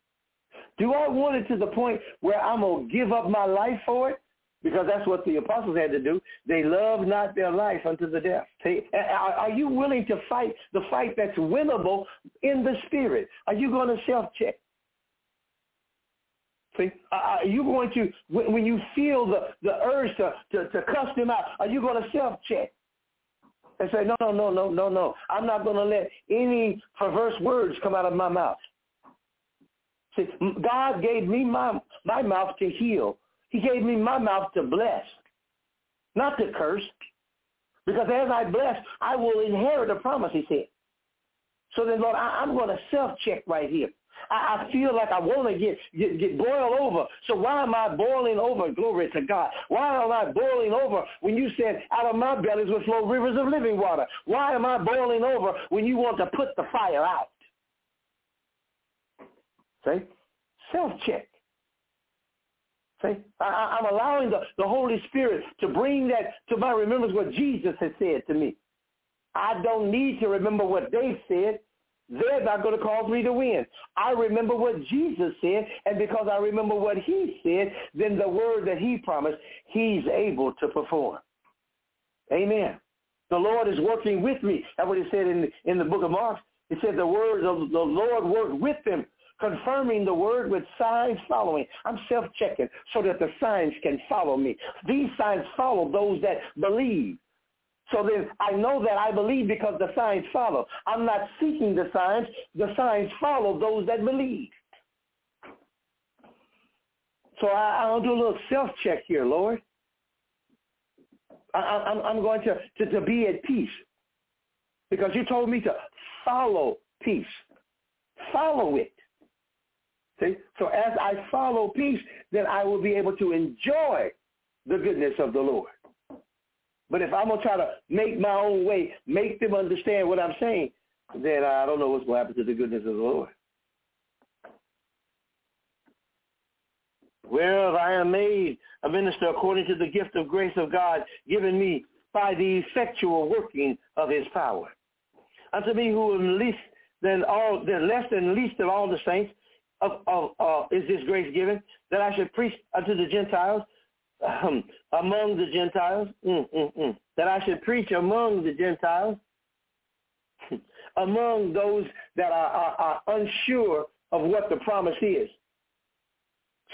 Do I want it to the point where I'm going to give up my life for it? Because that's what the apostles had to do. They love not their life unto the death. Are you willing to fight the fight that's winnable in the spirit? Are you going to self-check? See, are you going to, when you feel the, the urge to, to, to cuss them out, are you going to self-check? and say, no, no, no, no, no, no. I'm not going to let any perverse words come out of my mouth. See, God gave me my, my mouth to heal. He gave me my mouth to bless, not to curse. Because as I bless, I will inherit the promise, he said. So then, Lord, I, I'm going to self-check right here. I, I feel like I want to get, get get boiled over. So why am I boiling over? Glory to God. Why am I boiling over when you said out of my bellies will flow rivers of living water? Why am I boiling over when you want to put the fire out? See? Self-check. See, I, I'm allowing the, the Holy Spirit to bring that to my remembrance what Jesus has said to me. I don't need to remember what they said. They're not going to cause me to win. I remember what Jesus said, and because I remember what he said, then the word that he promised, he's able to perform. Amen. The Lord is working with me. That's what he said in, in the book of Mark. He said the word of the Lord worked with them, confirming the word with signs following. I'm self-checking so that the signs can follow me. These signs follow those that believe. So then I know that I believe because the signs follow. I'm not seeking the signs. The signs follow those that believe. So I, I'll do a little self-check here, Lord. I, am going to, to, to be at peace because you told me to follow peace. Follow it. See? So as I follow peace, then I will be able to enjoy the goodness of the Lord. But if I'm going to try to make my own way, make them understand what I'm saying, then I don't know what's going to happen to the goodness of the Lord. Whereof I am made a minister according to the gift of grace of God given me by the effectual working of his power. Unto me who am least than all, the less than least of all the saints, of, of, uh, is this grace given, that I should preach unto the Gentiles um, among the Gentiles, mm, mm, mm, that I should preach among the Gentiles, <laughs> among those that are, are, are unsure of what the promise is.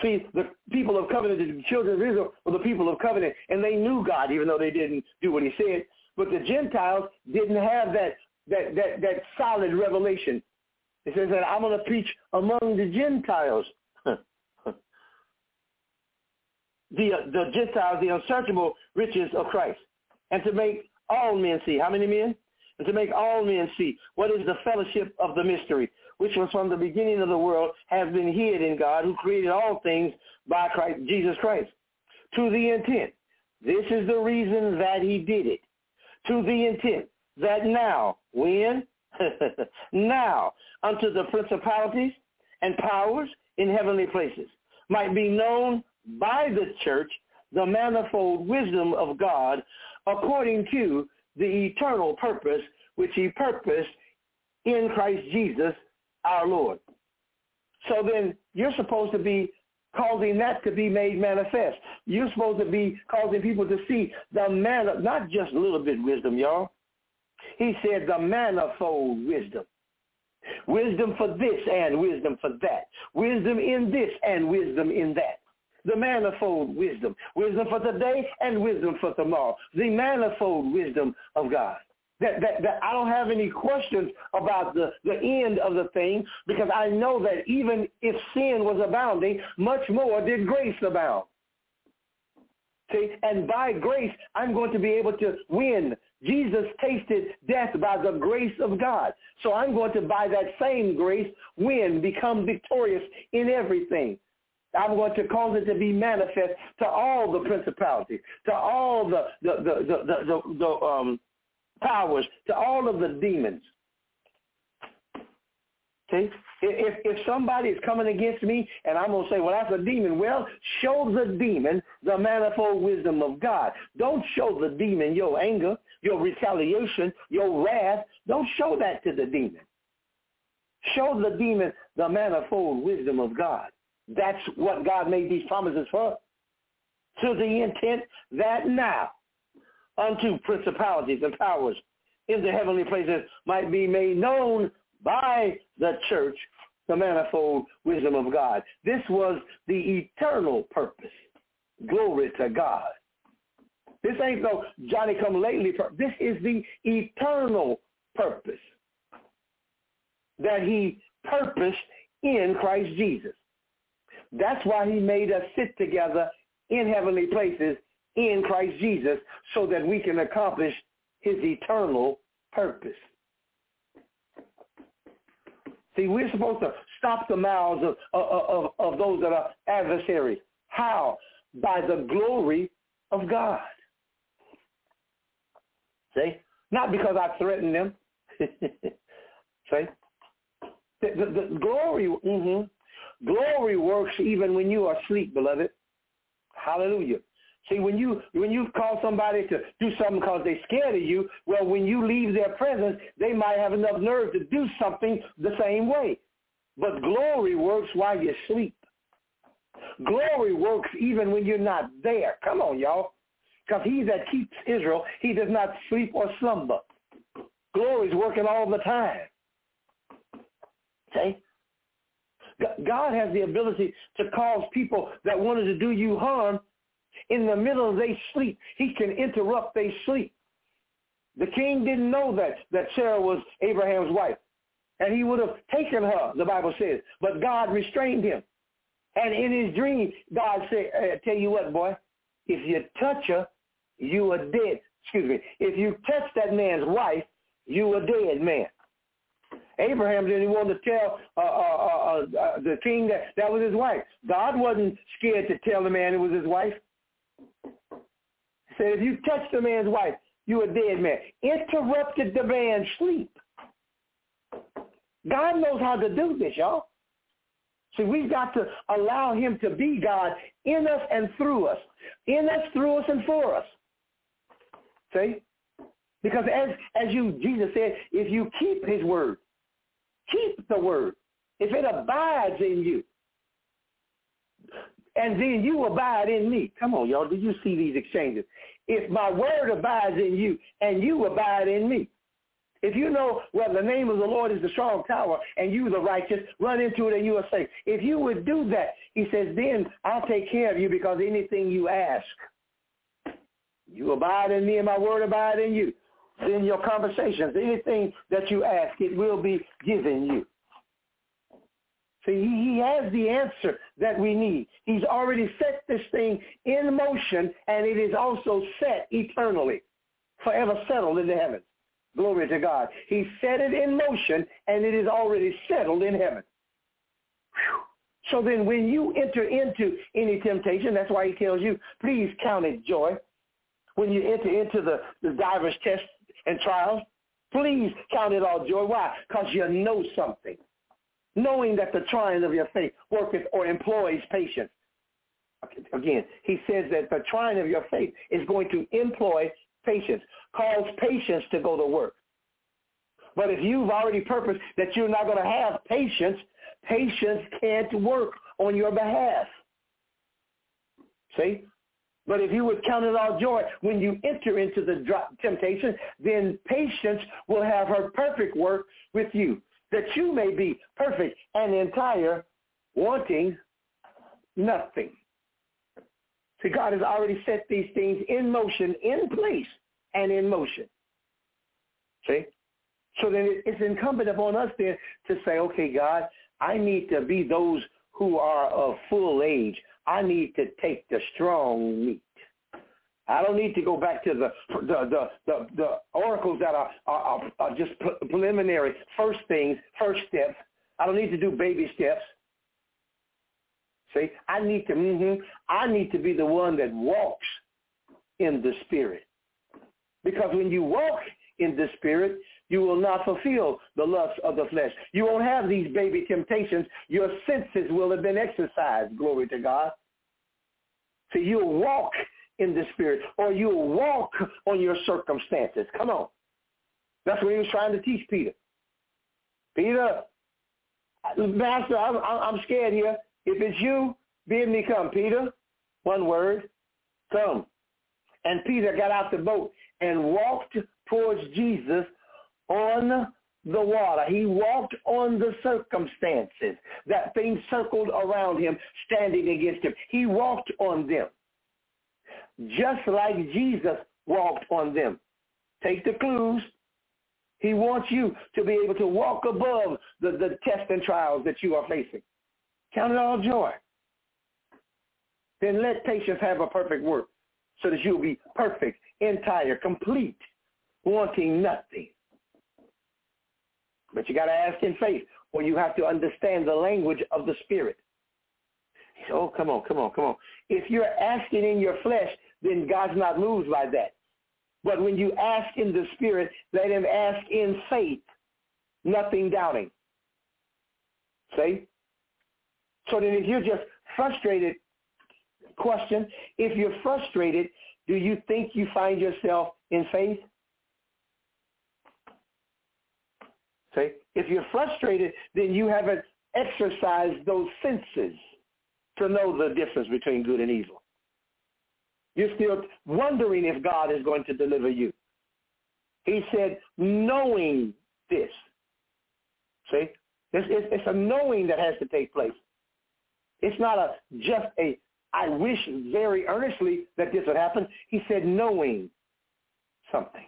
See, the people of covenant, the children of Israel were the people of covenant, and they knew God, even though they didn't do what he said. But the Gentiles didn't have that that that that solid revelation. It says that I'm going to preach among the Gentiles <laughs> the, uh, the Gentiles the unsearchable riches of Christ, and to make all men see. How many men? And to make all men see what is the fellowship of the mystery, which was from the beginning of the world, has been hid in God, who created all things by Christ, Jesus Christ. To the intent, this is the reason that he did it. To the intent that now, when? <laughs> now, unto the principalities and powers in heavenly places might be known by the church the manifold wisdom of God according to the eternal purpose which he purposed in Christ Jesus our Lord. So then you're supposed to be causing that to be made manifest. You're supposed to be causing people to see the manner, not just a little bit wisdom, y'all. He said the manifold wisdom. Wisdom for this and wisdom for that. Wisdom in this and wisdom in that. The manifold wisdom. Wisdom for today and wisdom for tomorrow. The manifold wisdom of God. That, that, that I don't have any questions about the, the end of the thing because I know that even if sin was abounding, much more did grace abound. See, and by grace, I'm going to be able to win. Jesus tasted death by the grace of God. So I'm going to, by that same grace, win, become victorious in everything. I'm going to cause it to be manifest to all the principalities, to all the the the the, the, the, the um, powers, to all of the demons. See, if if somebody is coming against me and I'm gonna say, well, that's a demon. Well, show the demon the manifold wisdom of God. Don't show the demon your anger, your retaliation, your wrath. Don't show that to the demon. Show the demon the manifold wisdom of God. That's what God made these promises for. To the intent that now unto principalities and powers in the heavenly places might be made known by the church the manifold wisdom of God. This was the eternal purpose. Glory to God. This ain't no Johnny come lately. This is the eternal purpose that he purposed in Christ Jesus. That's why he made us sit together in heavenly places in Christ Jesus so that we can accomplish his eternal purpose. See, we're supposed to stop the mouths of, of, of, of those that are adversaries. How? By the glory of God. See? Not because I threaten them. <laughs> See? The, the, the glory, mm-hmm. glory works even when you are asleep, beloved. Hallelujah. See, when you when you call somebody to do something because they're scared of you, well, when you leave their presence, they might have enough nerve to do something the same way. But glory works while you sleep. Glory works even when you're not there. Come on, y'all. Because he that keeps Israel, he does not sleep or slumber. Glory's working all the time. See? God has the ability to cause people that wanted to do you harm in the middle of their sleep. He can interrupt their sleep. The king didn't know that, that Sarah was Abraham's wife. And he would have taken her, the Bible says. But God restrained him. And in his dream, God said, uh, tell you what, boy, if you touch her, you are dead. Excuse me. If you touch that man's wife, you are dead man. Abraham didn't want to tell uh, uh, uh, uh, the king that that was his wife. God wasn't scared to tell the man it was his wife. Said, if you touch the man's wife, you're a dead man. Interrupted the man's sleep. God knows how to do this, y'all. See, we've got to allow him to be God in us and through us. In us, through us, and for us. See? Because as, as you, Jesus said, if you keep his word, keep the word. If it abides in you, and then you abide in me. Come on, y'all. Do you see these exchanges? If my word abides in you and you abide in me. If you know, well, the name of the Lord is the strong tower and you the righteous, run into it and you are safe. If you would do that, he says, then I'll take care of you because anything you ask, you abide in me and my word abide in you. Then your conversations, anything that you ask, it will be given you. See, he has the answer that we need. He's already set this thing in motion, and it is also set eternally, forever settled in the heavens. Glory to God. He set it in motion, and it is already settled in heaven. Whew. So then when you enter into any temptation, that's why he tells you, please count it joy. When you enter into the, the diverse tests and trials, please count it all joy. Why? Because you know something knowing that the trying of your faith worketh or employs patience. Again, he says that the trying of your faith is going to employ patience. Cause patience to go to work. But if you've already purposed that you're not going to have patience, patience can't work on your behalf. See? But if you would count it all joy when you enter into the temptation, then patience will have her perfect work with you, that you may be perfect and entire, wanting nothing. See, God has already set these things in motion, in place, and in motion. See? So then it's incumbent upon us then to say, okay, God, I need to be those who are of full age. I need to take the strong meat. I don't need to go back to the the the the, the oracles that are, are, are just preliminary, first things, first steps. I don't need to do baby steps. See, I need to mm-hmm, I need to be the one that walks in the spirit. Because when you walk in the spirit, you will not fulfill the lust of the flesh. You won't have these baby temptations. Your senses will have been exercised. Glory to God. So you'll walk in the spirit or you'll walk on your circumstances. Come on. That's what he was trying to teach Peter. Peter, Master, I'm, I'm scared here. If it's you, bid me come. Peter, one word, come. And Peter got out the boat and walked towards Jesus on the water. He walked on the circumstances. That thing circled around him, standing against him. He walked on them. Just like Jesus walked on them. Take the clues. He wants you to be able to walk above the, the tests and trials that you are facing. Count it all joy. Then let patience have a perfect work so that you'll be perfect, entire, complete, wanting nothing. But you got to ask in faith, or you have to understand the language of the Spirit. Oh, come on, come on, come on. If you're asking in your flesh, then God's not moved by that. But when you ask in the Spirit, let him ask in faith, nothing doubting. See? So then if you're just frustrated, question, if you're frustrated, do you think you find yourself in faith? See, if you're frustrated, then you haven't exercised those senses to know the difference between good and evil. You're still wondering if God is going to deliver you. He said, knowing this. See, it's, it's, it's a knowing that has to take place. It's not a just a I wish very earnestly that this would happen. He said knowing something.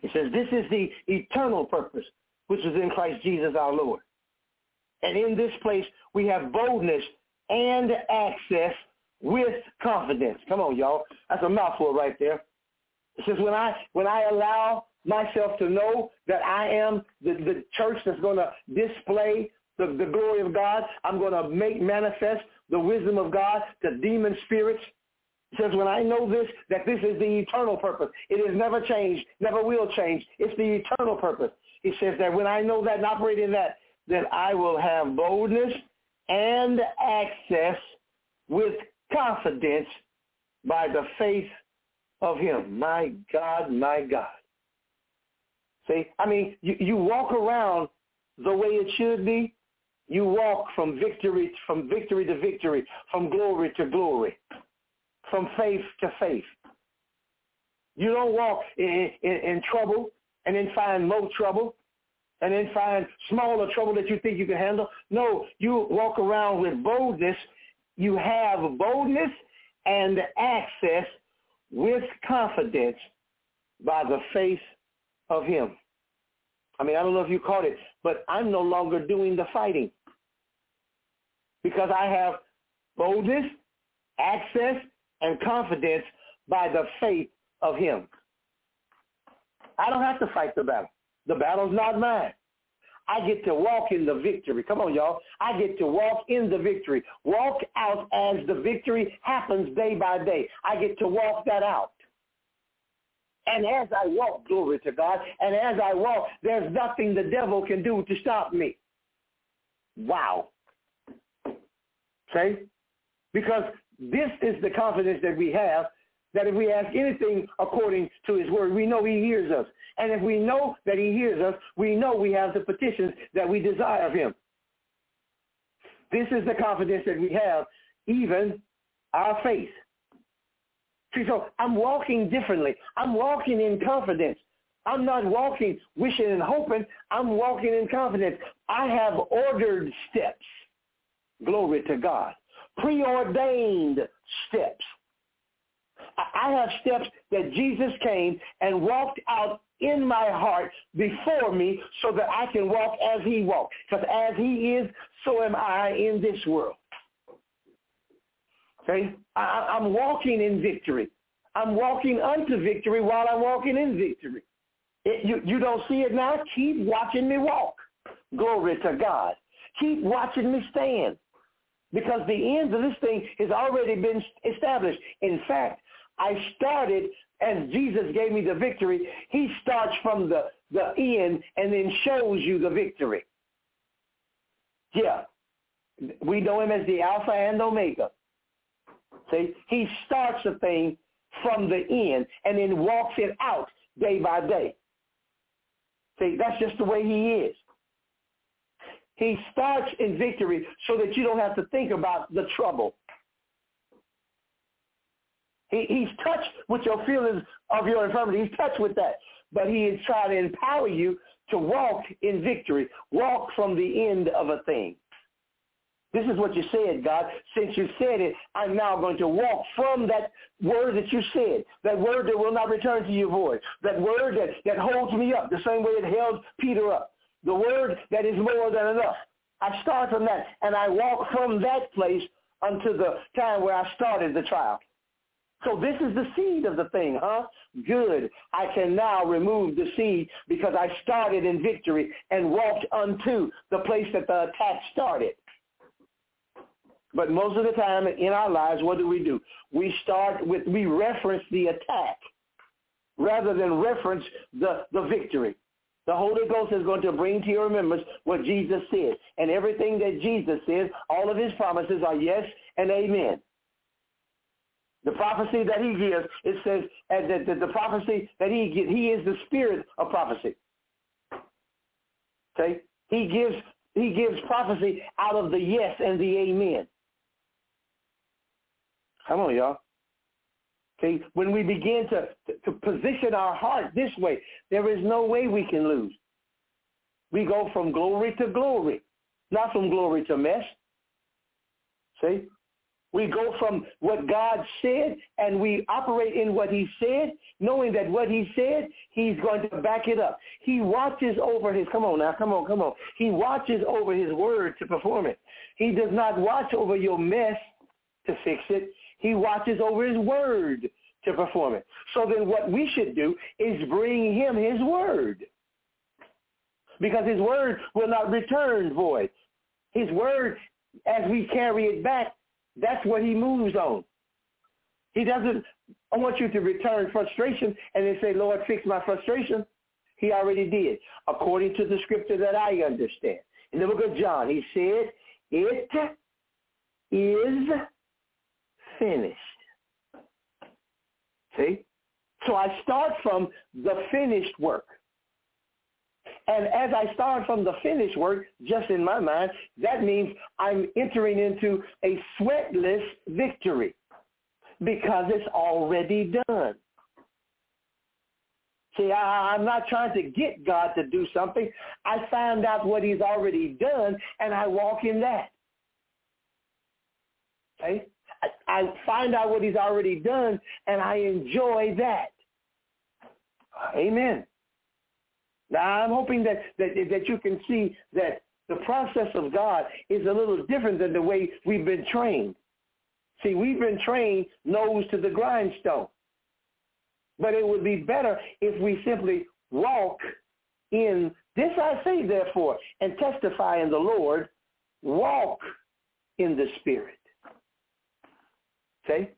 He says, this is the eternal purpose, which is in Christ Jesus our Lord. And in this place, we have boldness and access with confidence. Come on, y'all. That's a mouthful right there. It says, when I, when I allow myself to know that I am the, the church that's going to display the, the glory of God, I'm going to make manifest the wisdom of God to demon spirits, says, when I know this, that this is the eternal purpose. It has never changed, never will change. It's the eternal purpose. He says that when I know that and operate in that, then I will have boldness and access with confidence by the faith of him. My God, my God. See, I mean, you, you walk around the way it should be. You walk from victory, from victory to victory, from glory to glory from faith to faith. You don't walk in, in, in trouble and then find more trouble and then find smaller trouble that you think you can handle. No, you walk around with boldness. You have boldness and access with confidence by the faith of him. I mean, I don't know if you caught it, but I'm no longer doing the fighting because I have boldness, access, and confidence by the faith of him. I don't have to fight the battle. The battle's not mine. I get to walk in the victory. Come on, y'all. I get to walk in the victory. Walk out as the victory happens day by day. I get to walk that out. And as I walk, glory to God, and as I walk, there's nothing the devil can do to stop me. Wow. See? Because this is the confidence that we have that if we ask anything according to his word, we know he hears us. And if we know that he hears us, we know we have the petitions that we desire of him. This is the confidence that we have, even our faith. See, so I'm walking differently. I'm walking in confidence. I'm not walking wishing and hoping. I'm walking in confidence. I have ordered steps. Glory to God. Preordained steps. I have steps that Jesus came and walked out in my heart before me so that I can walk as he walked. Because as he is, so am I in this world. Okay? I, I'm walking in victory. I'm walking unto victory while I'm walking in victory. It, you, you don't see it now? Keep watching me walk. Glory to God. Keep watching me stand. Because the end of this thing has already been established. In fact, I started as Jesus gave me the victory. He starts from the, the end and then shows you the victory. Yeah. We know him as the Alpha and Omega. See, he starts a thing from the end and then walks it out day by day. See, that's just the way he is. He starts in victory so that you don't have to think about the trouble. He, he's touched with your feelings of your infirmity. He's touched with that. But he is trying to empower you to walk in victory, walk from the end of a thing. This is what you said, God. Since you said it, I'm now going to walk from that word that you said, that word that will not return to you void, that word that, that holds me up the same way it held Peter up, the word that is more than enough. I start from that, and I walk from that place unto the time where I started the trial. So this is the seed of the thing, huh? Good. I can now remove the seed because I started in victory and walked unto the place that the attack started. But most of the time in our lives, what do we do? We start with, we reference the attack rather than reference the, the victory. The Holy Ghost is going to bring to your remembrance what Jesus said. And everything that Jesus says, all of his promises are yes and amen. The prophecy that he gives, it says that the, the prophecy that he gives, he is the spirit of prophecy. Okay? He gives he gives prophecy out of the yes and the amen. Come on, y'all. Okay, when we begin to, to position our heart this way, there is no way we can lose. We go from glory to glory, not from glory to mess. See? We go from what God said and we operate in what he said, knowing that what he said, he's going to back it up. He watches over his, come on now, come on, come on. He watches over his word to perform it. He does not watch over your mess to fix it. He watches over his word to perform it. So then what we should do is bring him his word. Because his word will not return void. His word, as we carry it back, that's what he moves on. He doesn't I want you to return frustration and then say, Lord, fix my frustration. He already did, according to the scripture that I understand. In the book of John, he said, it is finished. See? So I start from the finished work. And as I start from the finished work, just in my mind, that means I'm entering into a sweatless victory because it's already done. See, I, am not trying to get God to do something. I find out what he's already done, and I walk in that. Okay? I find out what he's already done, and I enjoy that. Amen. Now, I'm hoping that, that, that you can see that the process of God is a little different than the way we've been trained. See, we've been trained nose to the grindstone. But it would be better if we simply walk in this I say therefore and testify in the Lord, walk in the Spirit. Okay?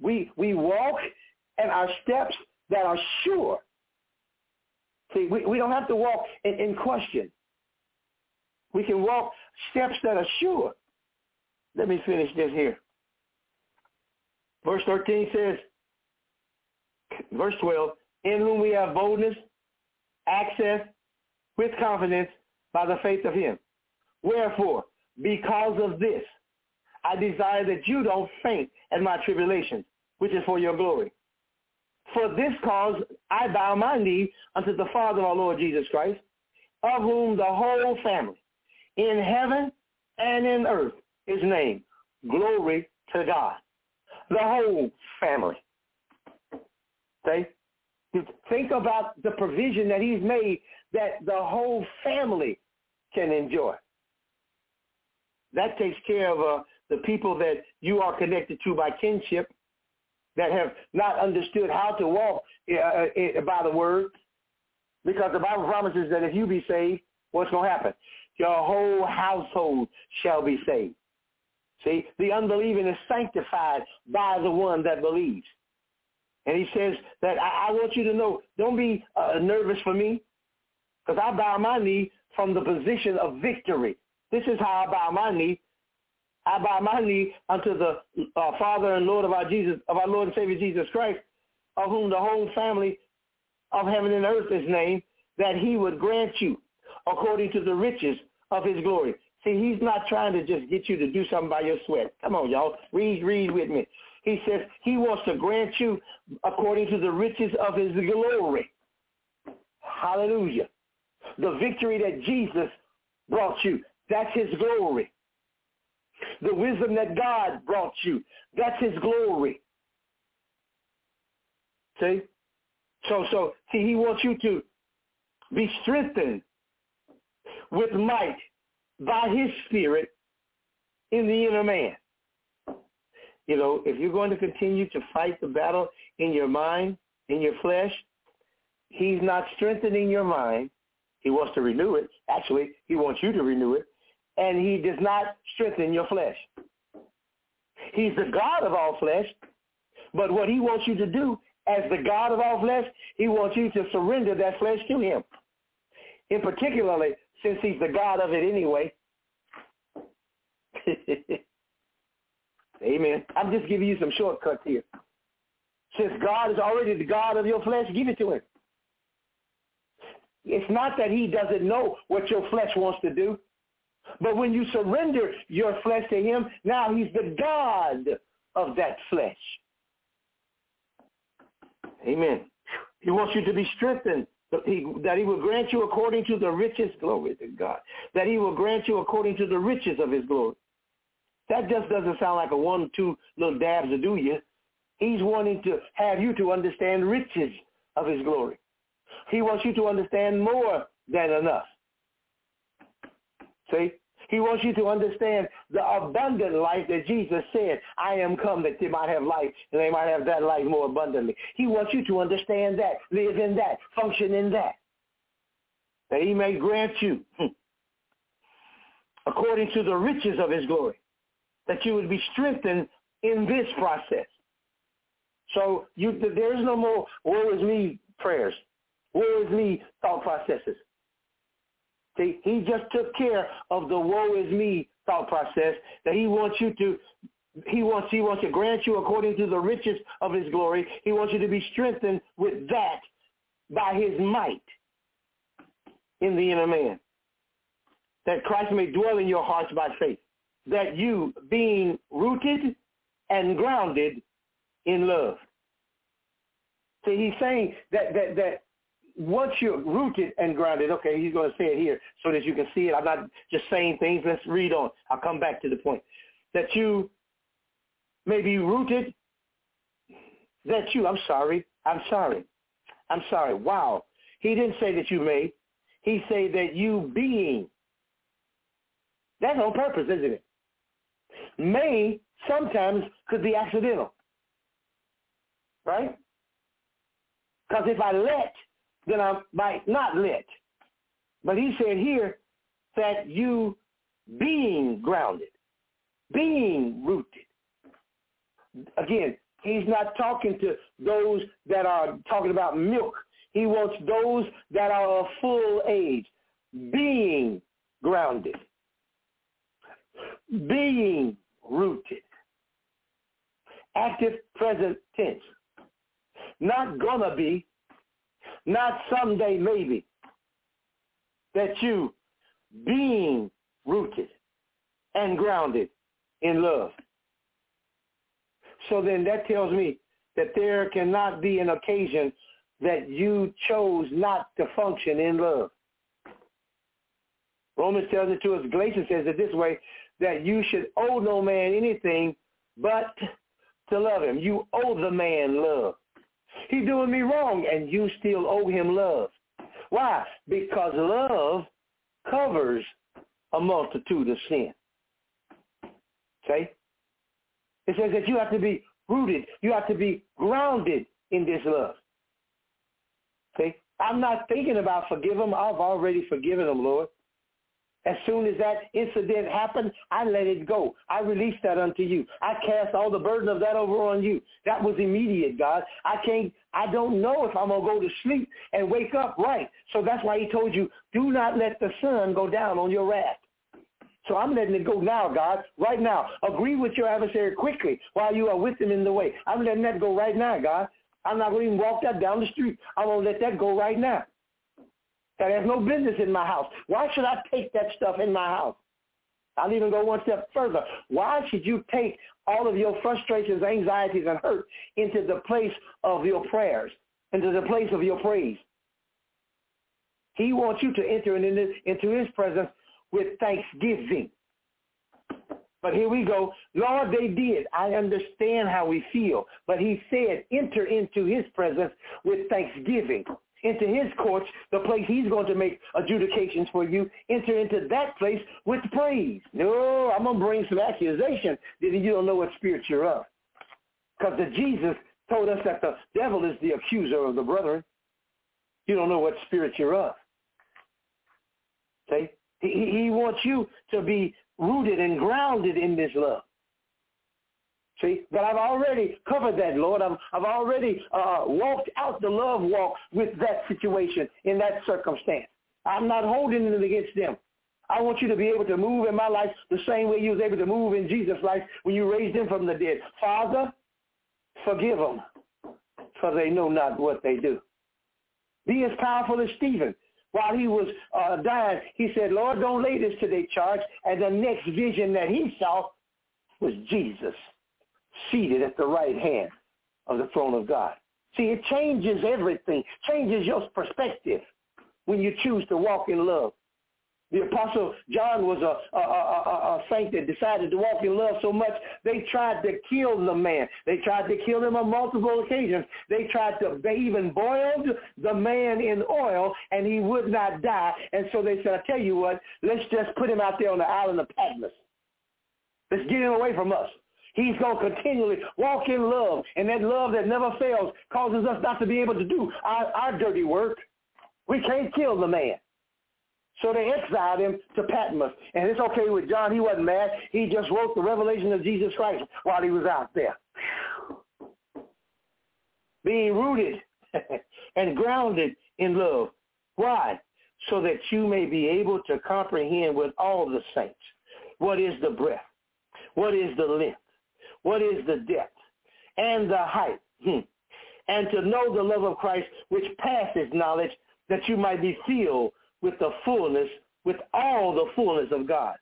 We, we walk and our steps that are sure. See, we, we don't have to walk in, in question. We can walk steps that are sure. let me finish this here. Verse 13 says, verse 12, in whom we have boldness, access with confidence by the faith of him. Wherefore, because of this, I desire that you don't faint at my tribulations, which is for your glory. For this cause I bow my knee unto the Father of our Lord Jesus Christ, of whom the whole family in heaven and in earth is named. Glory to God. The whole family. Okay? Think about the provision that he's made that the whole family can enjoy. That takes care of uh, the people that you are connected to by kinship that have not understood how to walk uh, uh by the word. Because the Bible promises that if you be saved, what's going to happen? Your whole household shall be saved. See, the unbelieving is sanctified by the one that believes. And he says that I, I want you to know, don't be uh, nervous for me, because I bow my knee from the position of victory. This is how I bow my knee. I bow my knee unto the uh, Father and Lord of our Jesus, of our Lord and Savior Jesus Christ, of whom the whole family of heaven and earth is named, that he would grant you according to the riches of his glory. See, he's not trying to just get you to do something by your sweat. Come on, y'all. Read, read with me. He says he wants to grant you according to the riches of his glory. Hallelujah. The victory that Jesus brought you, that's his glory. The wisdom that God brought you, that's his glory. See? So, so, see, he wants you to be strengthened with might by his spirit in the inner man. You know, if you're going to continue to fight the battle in your mind, in your flesh, he's not strengthening your mind. He wants to renew it. Actually, he wants you to renew it. And he does not strengthen your flesh. He's the God of all flesh. But what he wants you to do as the God of all flesh, he wants you to surrender that flesh to him. In particularly, since he's the God of it anyway. <laughs> Amen. I'm just giving you some shortcuts here. Since God is already the God of your flesh, give it to him. It's not that he doesn't know what your flesh wants to do, but when you surrender your flesh to him, now he's the God of that flesh. Amen. He wants you to be strengthened he, that he will grant you according to the riches, glory to God, that he will grant you according to the riches of his glory. That just doesn't sound like a one, two little dabs to do you. He's wanting to have you to understand riches of his glory. He wants you to understand more than enough. See? He wants you to understand the abundant life that Jesus said, I am come that they might have life and they might have that life more abundantly. He wants you to understand that, live in that, function in that. That he may grant you, hmm, according to the riches of his glory, that you would be strengthened in this process. So you, there is no more woe is me prayers, woe is me thought processes. See, he just took care of the woe is me thought process that he wants you to he wants he wants to grant you according to the riches of his glory. He wants you to be strengthened with that by his might in the inner man. That Christ may dwell in your hearts by faith. That you being rooted and grounded in love. See, he's saying that that that once you're rooted and grounded, okay, he's going to say it here so that you can see it. I'm not just saying things. Let's read on. I'll come back to the point. That you may be rooted, that you, I'm sorry, I'm sorry, I'm sorry. Wow. He didn't say that you may. He said that you being. That's on purpose, isn't it? May sometimes could be accidental. Right? Because if I let then I might not let. But he said here that you being grounded, being rooted. Again, he's not talking to those that are talking about milk. He wants those that are of full age, being grounded, being rooted. Active present tense. Not gonna be, not someday maybe. That you being rooted and grounded in love. So then that tells me that there cannot be an occasion that you chose not to function in love. Romans tells it to us, Galatians says it this way, that you should owe no man anything but to love him. You owe the man love. He's doing me wrong, and you still owe him love. Why? Because love covers a multitude of sin. Okay? It says that you have to be rooted. You have to be grounded in this love. Okay? I'm not thinking about forgive them. I've already forgiven them, Lord. As soon as that incident happened, I let it go. I released that unto you. I cast all the burden of that over on you. That was immediate, God. I can't, I don't know if I'm going to go to sleep and wake up right. So that's why he told you, do not let the sun go down on your wrath. So I'm letting it go now, God, right now. Agree with your adversary quickly while you are with him in the way. I'm letting that go right now, God. I'm not going to even walk that down the street. I'm going to let that go right now. That has no business in my house. Why should I take that stuff in my house? I'll even go one step further. Why should you take all of your frustrations, anxieties, and hurt into the place of your prayers, into the place of your praise? He wants you to enter into, into his presence with thanksgiving. But here we go. Lord, they did. I understand how we feel. But he said, enter into his presence with thanksgiving. Into his courts, the place he's going to make adjudications for you. Enter into that place with praise. No, I'm going to bring some accusation that you don't know what spirit you're of. Because the Jesus told us that the devil is the accuser of the brethren. You don't know what spirit you're of. See? He, he wants you to be rooted and grounded in this love. See, but I've already covered that, Lord. I've, I've already uh, walked out the love walk with that situation in that circumstance. I'm not holding it against them. I want you to be able to move in my life the same way you was able to move in Jesus' life when you raised him from the dead. Father, forgive them, for they know not what they do. Be as powerful as Stephen while he was uh, dying, he said, Lord, don't lay this to their charge. And the next vision that he saw was Jesus seated at the right hand of the throne of God. See, it changes everything, changes your perspective when you choose to walk in love. The Apostle John was a, a, a, a, saint that decided to walk in love so much, they tried to kill the man. They tried to kill him on multiple occasions. They tried to, they even boiled the man in oil, and he would not die. And so they said, I tell you what, let's just put him out there on the island of Patmos. Let's get him away from us. He's going to continually walk in love, and that love that never fails causes us not to be able to do our, our dirty work. We can't kill the man. So they exiled him to Patmos. And it's okay with John. He wasn't mad. He just wrote the revelation of Jesus Christ while he was out there. Being rooted <laughs> and grounded in love. Why? So that you may be able to comprehend with all the saints what is the breadth, what is the length, what is the depth, and the height, hmm. and to know the love of Christ which passes knowledge, that you might be filled with the fullness, with all the fullness of God.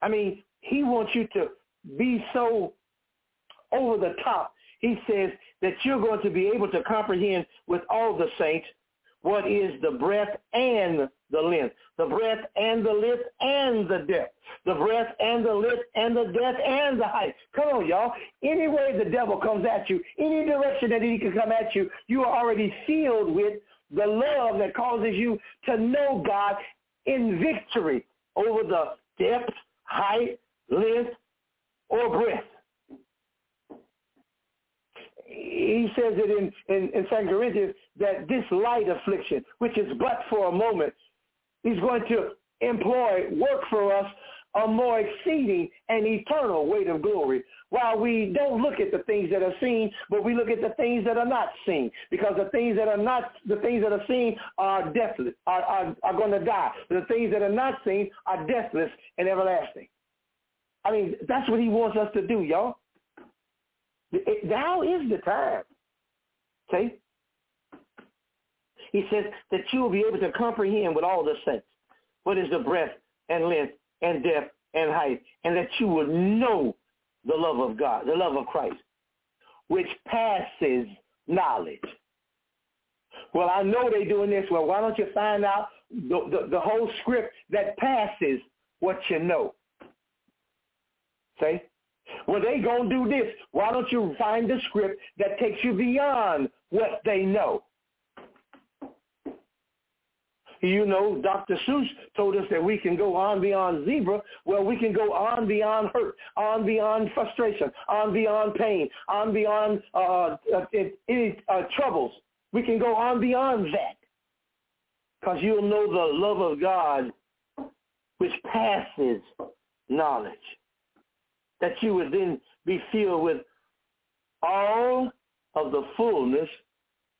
I mean, he wants you to be so over the top. He says that you're going to be able to comprehend with all the saints what is the breadth and the length, the breadth and the length and the depth, the breadth and the length and the depth and the height. Come on, y'all. Any way the devil comes at you, any direction that he can come at you, you are already filled with the love that causes you to know God in victory over the depth, height, length, or breadth. He says it in, in, in 2 Corinthians that this light affliction, which is but for a moment, he's going to employ, work for us a more exceeding and eternal weight of glory. While we don't look at the things that are seen, but we look at the things that are not seen. Because the things that are not, the things that are seen are deathless, are, are, are going to die. The things that are not seen are deathless and everlasting. I mean, that's what he wants us to do, y'all. It, now is the time. Okay? He says that you will be able to comprehend with all the sense what is the breadth and length and depth and height, and that you will know the love of God, the love of Christ, which passes knowledge. Well, I know they're doing this. Well, why don't you find out the, the, the whole script that passes what you know? See? Well, they going to do this. Why don't you find the script that takes you beyond what they know? You know, Dr. Seuss told us that we can go on beyond zebra. Well, we can go on beyond hurt, on beyond frustration, on beyond pain, on beyond uh, uh, any uh, troubles. We can go on beyond that because you'll know the love of God which passes knowledge. That you would then be filled with all of the fullness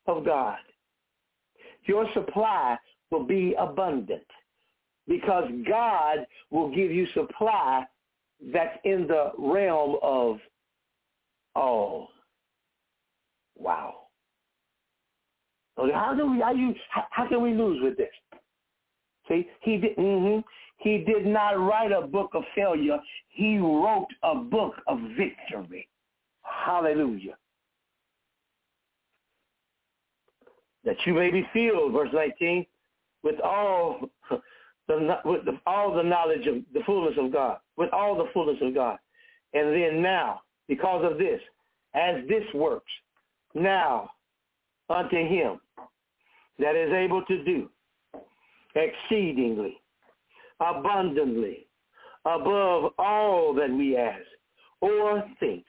of God. Your supply will be abundant because God will give you supply that's in the realm of all. Wow. How do we? How you? How can we lose with this? See, he did. Mm-hmm, he did not write a book of failure. He wrote a book of victory. Hallelujah. That you may be filled, verse 19, with all the with the, all the knowledge of the fullness of God, with all the fullness of God. And then now, because of this, as this works, now unto him that is able to do exceedingly, abundantly, above all that we ask or think,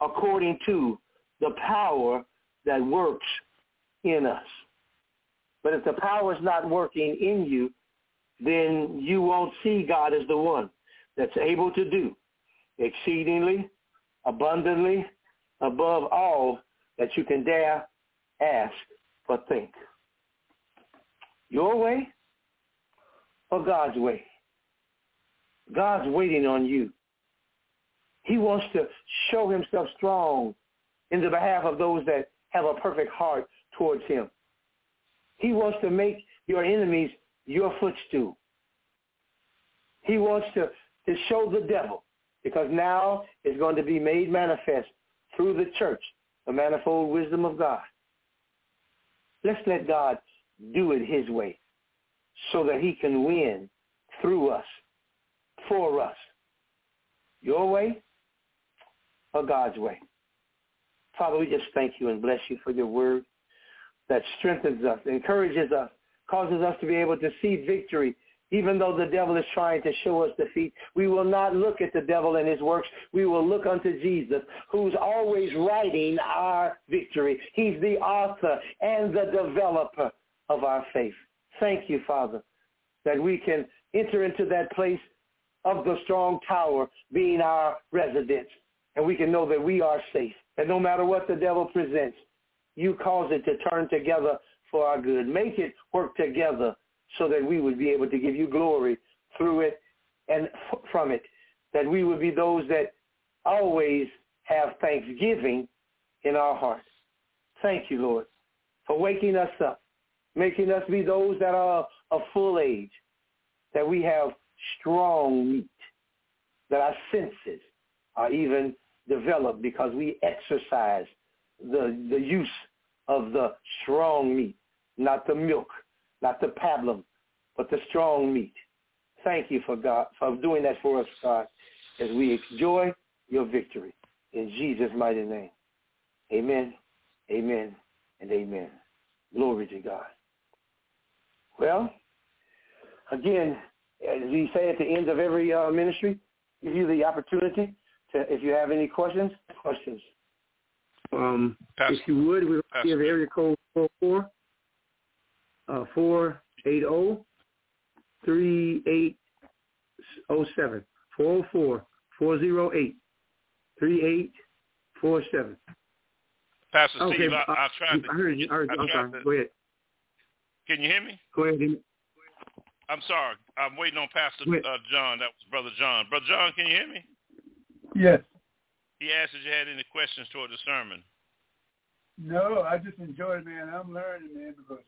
according to the power that works in us. But if the power is not working in you, then you won't see God as the one that's able to do exceedingly, abundantly, above all that you can dare ask or think. Your way or God's way? God's waiting on you. He wants to show himself strong in the behalf of those that have a perfect heart towards him. He wants to make your enemies your footstool. He wants to, to show the devil because now it's going to be made manifest through the church, the manifold wisdom of God. Let's let God do it his way so that he can win through us, for us. Your way or God's way. Father, we just thank you and bless you for your word that strengthens us, encourages us, causes us to be able to see victory even though the devil is trying to show us defeat, we will not look at the devil and his works. We will look unto Jesus, who's always writing our victory. He's the author and the developer of our faith. Thank you, Father, that we can enter into that place of the strong tower being our residence. And we can know that we are safe. And no matter what the devil presents, you cause it to turn together for our good. Make it work together so that we would be able to give you glory through it and f- from it, that we would be those that always have thanksgiving in our hearts. Thank you, Lord, for waking us up, making us be those that are of full age, that we have strong meat, that our senses are even developed because we exercise the, the use of the strong meat, not the milk not the pablum, but the strong meat. Thank you for God for doing that for us, God, as we enjoy your victory. In Jesus' mighty name. Amen, amen, and amen. Glory to God. Well, again, as we say at the end of every uh, ministry, give you the opportunity to, if you have any questions, questions. Um, if you would, we'll give area code 44 uh, 480 3807. 404 408 3847. Pastor okay, Steve, I, I tried to. I heard you. I heard you. I'm sorry. To, Go ahead. Can you hear me? Go ahead. I'm sorry. I'm waiting on Pastor uh, John. That was Brother John. Brother John, can you hear me? Yes. He asked if you had any questions toward the sermon. No, I just enjoy it, man. I'm learning, man, because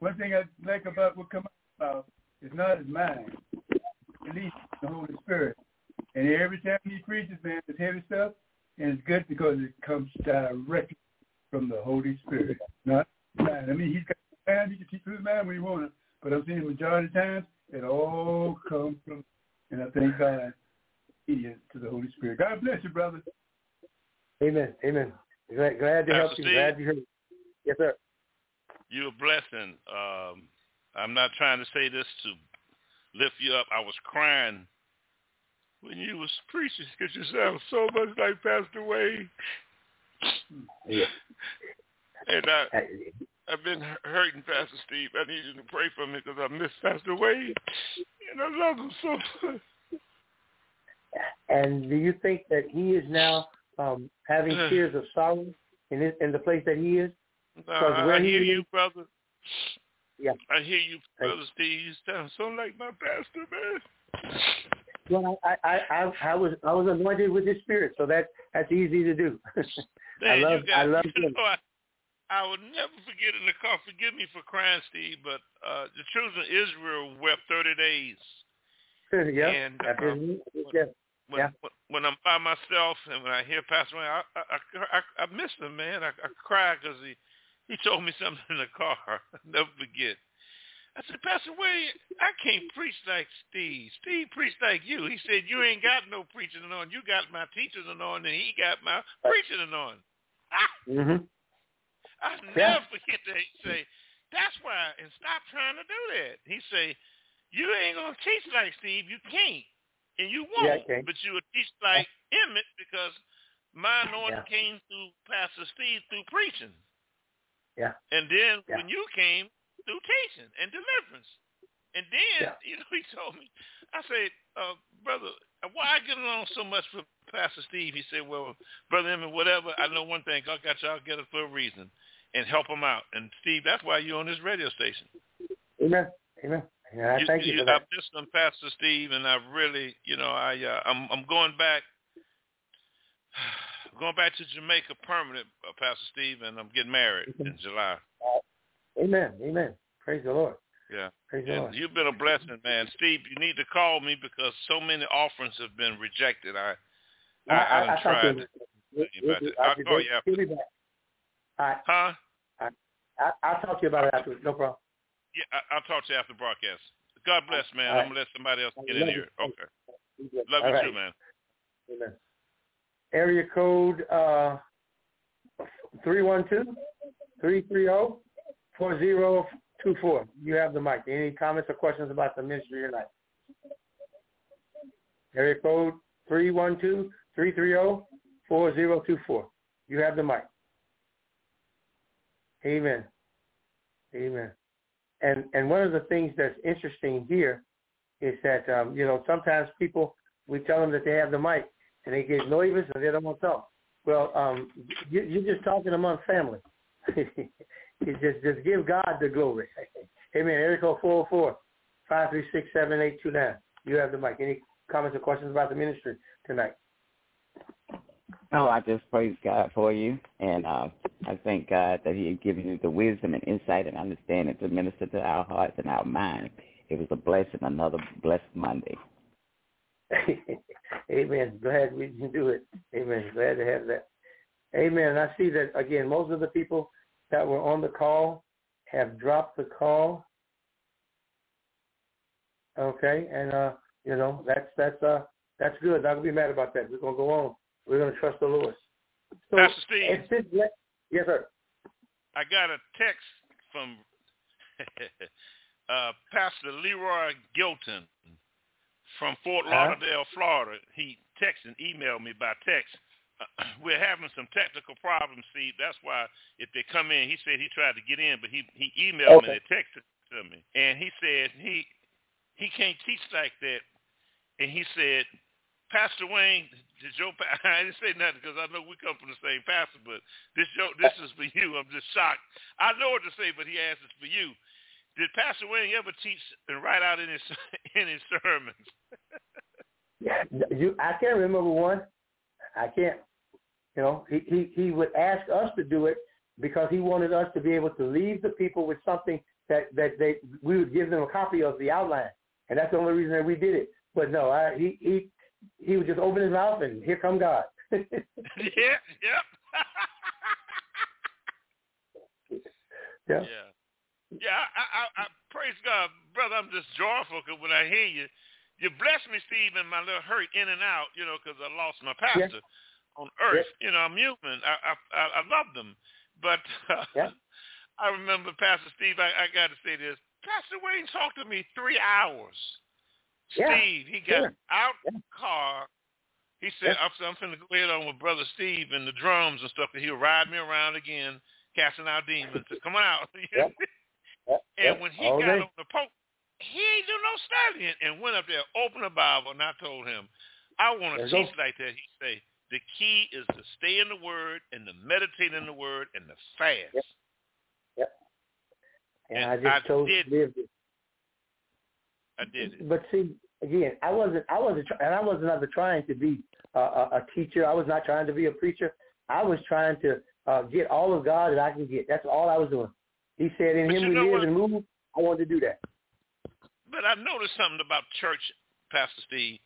one thing I like about what comes out is not his mind, at least the Holy Spirit. And every time he preaches, man, it's heavy stuff, and it's good because it comes directly from the Holy Spirit, not mind. I mean, he's got mind, he can teach his mind when he wants but I'm saying the majority of times it all comes from, and I thank God to the Holy Spirit. God bless you, brother. Amen. Amen. Glad, glad to Pastor help you. Steve, Glad you heard. Yes, sir. You're a blessing. Um, I'm not trying to say this to lift you up. I was crying when you was preaching because you sound so much like Pastor Wayne. Yeah. <laughs> And I, I've been hurting Pastor Steve. I need you to pray for me because I miss Pastor Wayne, and I love him so much. And do you think that he is now um, having tears of sorrow in his, in the place that he is? Uh, I hear you, brother. Yeah. I hear you, brother Steve. You sound so like my pastor, man. Well, I, I, I, I was I was anointed with His Spirit, so that that's easy to do. <laughs> I love I <laughs> love you know, I, I will never forget in the car. Forgive me for crying, Steve, but uh, the children of Israel wept thirty days. <laughs> yeah. And, um, yeah. When, Yeah. when, I'm by myself and when I hear Pastor Wayne, I I, I, I, miss him, man. I, I cry because he he told me <laughs> something in the car. I'll never forget. I said, Pastor Wayne, I can't preach like Steve. Steve preached like you. He said, you ain't got no preaching on. You got my teaching on, and he got my preaching on. Ah, Mhm. I Yeah. never forget that. He say, that's why, and stop trying to do that. He say, you ain't going to teach like Steve. You can't. And you won't. can't. but you will teach like Emmett because my anointing Yeah. came through Pastor Steve through preaching. Yeah. And then Yeah. when you came, through teaching and deliverance. And then, Yeah. <laughs> you know, he told me, I said, uh, brother, why I get along so much with Pastor Steve? He said, well, brother Emmett, whatever, I know one thing. God got y'all together for a reason and help them out. And Steve, that's why you're on this radio station. Amen. Amen. Yeah, I thank you, for I that. miss them, Pastor Steve, and I really, you know, I, uh, I'm, I'm going back, I'm <sighs> going back to Jamaica permanent, uh, Pastor Steve, and I'm getting married in July. Amen. Amen. Praise the Lord. Yeah. Praise the And Lord. you've been a blessing, man. Steve, you need to call me because so many offerings have been rejected. I I, I, I, I, tried. to- you- you about that. I- I'll call you after. Give me back. All right. Huh? I, I'll talk to you about it afterwards. No problem. Yeah, I, I'll talk to you after broadcast. God bless, man. All. I'm gonna let somebody else get in here. Okay. All Love you right. too, man. Amen. Area code uh, 312-330-4024. You have the mic. Any comments or questions about the ministry tonight? Area code 312-330-4024. You have the mic. Amen. Amen. And and one of the things that's interesting here is that um, you know sometimes people we tell them that they have the mic and they get nervous and they don't want to talk. Well, um, you, you're just talking among family. <laughs> you just just give God the glory. <laughs> Amen. Area code four four five three six seven eight two nine. You have the mic. Any comments or questions about the ministry tonight? Oh, I just praise God for you, and uh, I thank God that He has given you the wisdom and insight and understanding to minister to our hearts and our minds. It was a blessing, another blessed Monday. <laughs> Amen. Glad we can do it. Amen. Glad to have that. Amen. And I see that again. Most of the people that were on the call have dropped the call. Okay, and uh, you know that's that's uh that's good. Not gonna be mad about that. We're gonna go on. We're gonna trust the Lord. So, Pastor Steve. this, yes, sir. I got a text from <laughs> uh, Pastor Leroy Gilton from Fort Huh? Lauderdale, Florida. He texted and emailed me by text. <clears throat> We're having some technical problems, Steve. That's why if they come in, he said he tried to get in, but he he emailed me Okay. and texted to me, and he said he he can't teach like that, and he said. Pastor Wayne, did <laughs> I didn't say nothing because I know we come from the same pastor, but this your, this is for you. I'm just shocked. I know what to say, but he asked it's for you. Did Pastor Wayne ever teach and write out in his <laughs> in his sermons? Yeah, you, I can't remember one. I can't. You know, he, he he would ask us to do it because he wanted us to be able to leave the people with something that that they we would give them a copy of the outline, and that's the only reason that we did it. But no, I, he he he would just open his mouth and here come God. <laughs> yeah, yep. <laughs> yeah. Yeah. Yeah, I, I, I praise God, brother. I'm just joyful because when I hear you, you bless me, Steve, in my little hurt in and out, you know, because I lost my pastor yeah. on earth. Yeah. You know, I'm human. I I, I love them, but uh, <laughs> yeah. I remember Pastor Steve. I, I got to say this. Pastor Wayne talked to me three hours. Steve, he got out the car. He said, "I'm, I'm going to go ahead on with Brother Steve and the drums and stuff. And he'll ride me around again, casting out demons. Come on out." <laughs> and when he All got day. on the pope, he ain't do no studying and went up there, opened the Bible, and I told him, I want to teach like that. He say, the key is to stay in the Word and to meditate in the Word and to fast. Yep. Yep. And, And I just I chose did. to live it. I did it. But see, again, I wasn't, I wasn't, and I was not ever trying to be a, a, a teacher. I was not trying to be a preacher. I was trying to uh, get all of God that I can get. That's all I was doing. He said, "In But Him we live what? and move." I wanted to do that. But I noticed something about church, Pastor Steve,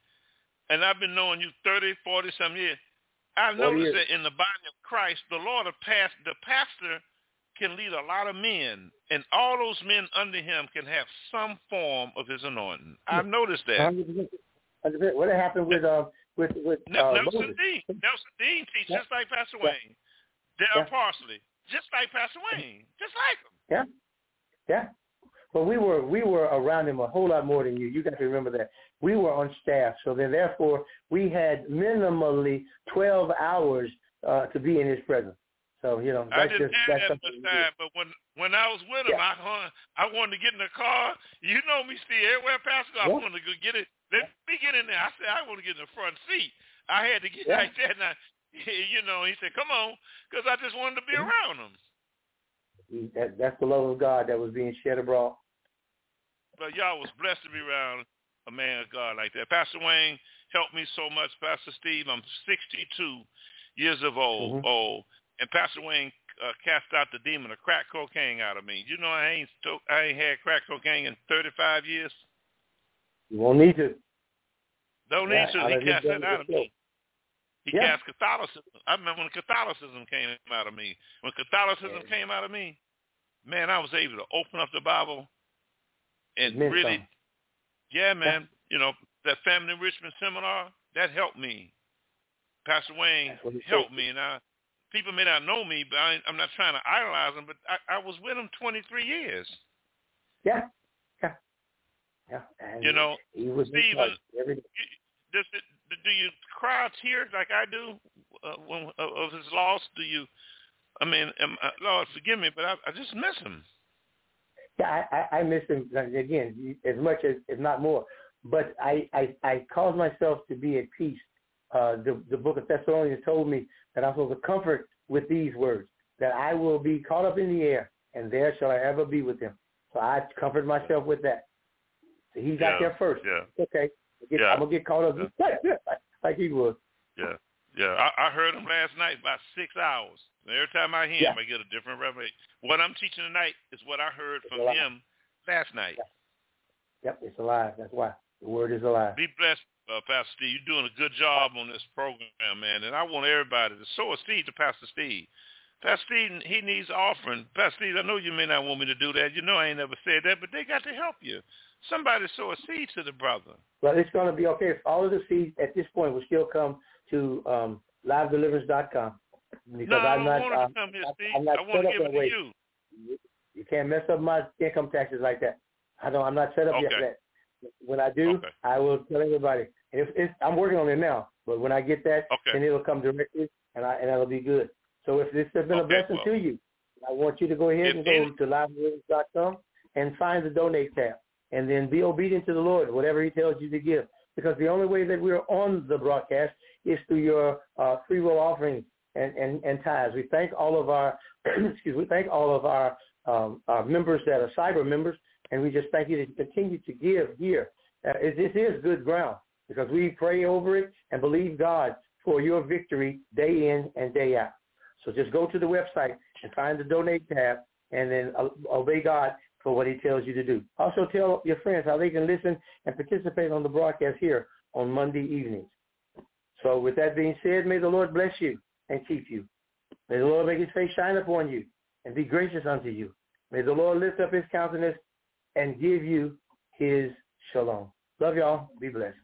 and I've been knowing you 30, 40 some years. I noticed years. that in the body of Christ, the Lord of past, the pastor can lead a lot of men, and all those men under him can have some form of his anointing. I've noticed that. 100%. 100%. What happened with uh with with uh, Nelson Moses? Dean. Nelson Dean teach Yeah. just like Pastor Yeah. Wayne. Dale Yeah. Parsley, just like Pastor Wayne, just like him. Yeah, yeah. But we were we were around him a whole lot more than you. You got to remember that we were on staff, so then therefore we had minimally twelve hours uh, to be in his presence. So you know I didn't just have that's that much time, but when when I was with him, Yeah. I I wanted to get in the car. You know me, Steve. Everywhere Pastor, I Yeah. wanted to go get it. Let me get in there. I said I want to get in the front seat. I had to get Yeah. like that, and I, <laughs> you know, he said, "Come on," because I just wanted to be Mhm. around him. That, that's the love of God that was being shed abroad. But y'all was blessed to be around a man of God like that. Pastor Wayne helped me so much. Pastor Steve, I'm 62 years of old, Mhm. old, and Pastor Wayne uh, cast out the demon of crack cocaine out of me. You know, I ain't sto- I ain't had crack cocaine in 35 years. You won't need to. Don't Yeah, need to. He cast that out of me. He Yeah. cast Catholicism. I remember when Catholicism came out of me. When Catholicism Yeah. came out of me, man, I was able to open up the Bible and Meant really, something. yeah, man. You know that family enrichment seminar that helped me. Pastor Wayne That's what he helped me, and I. People may not know me, but I, I'm not trying to idolize them. But I, I was with them 23 years. Yeah, yeah, yeah. And You know, he was in Stephen, charge every day. does it, do you cry tears like I do uh, when, of of his loss? Do you? I mean, am, uh, Lord, forgive me, but I, I just miss him. Yeah, I, I, I miss him again as much as if not more. But I, I, I cause myself to be at peace. Uh, the the book of Thessalonians told me that I'm supposed to comfort with these words that I will be caught up in the air, and there shall I ever be with him. So I comfort myself with that. So he got Yeah, there first. yeah. Okay, Get- Yeah. I'm gonna get caught up <laughs> like he was. Yeah, yeah. I, I heard him last night about six hours. And every time I hear Yeah. him, I get a different revelation. What I'm teaching tonight is what I heard from alive. him last night. Yep, it's alive. That's why the word is alive. Be blessed, uh, Pastor Steve. You're doing a good job on this program, man. And I want everybody to sow a seed to Pastor Steve. Pastor Steve, he needs offering. Pastor Steve, I know you may not want me to do that. You know I ain't never said that, but they got to help you. Somebody sow a seed to the brother. Well, it's going to be okay. If All of the seeds at this point will still come to um, livedeliverance.com because no, I I'm don't not. want it um, to come here, I- Steve. I'm not I want set to up give it to way. you. You can't mess up my income taxes like that. I don't. I'm not set up yet Okay. for that. When I do, Okay. I will tell everybody. It's, I'm working on it now, but when I get that, Okay. then it'll come directly, and I and that'll be good. So if this has been a blessing well. to you, I want you to go ahead and go any- to livedeliverance.com and find the donate tab, and then be obedient to the Lord, whatever He tells you to give. Because the only way that we're on the broadcast is through your uh, free will offerings and, and, and tithes. We thank all of our <clears throat> excuse. We thank all of our um, our members that are cyber members, and we just thank you to continue to give here. Uh, it- this is good ground because we pray over it and believe God for your victory day in and day out. So just go to the website and find the donate tab and then uh, obey God for what he tells you to do. Also tell your friends how they can listen and participate on the broadcast here on Monday evenings. So with that being said, may the Lord bless you and keep you. May the Lord make his face shine upon you and be gracious unto you. May the Lord lift up his countenance and give you his shalom. Love y'all. Be blessed.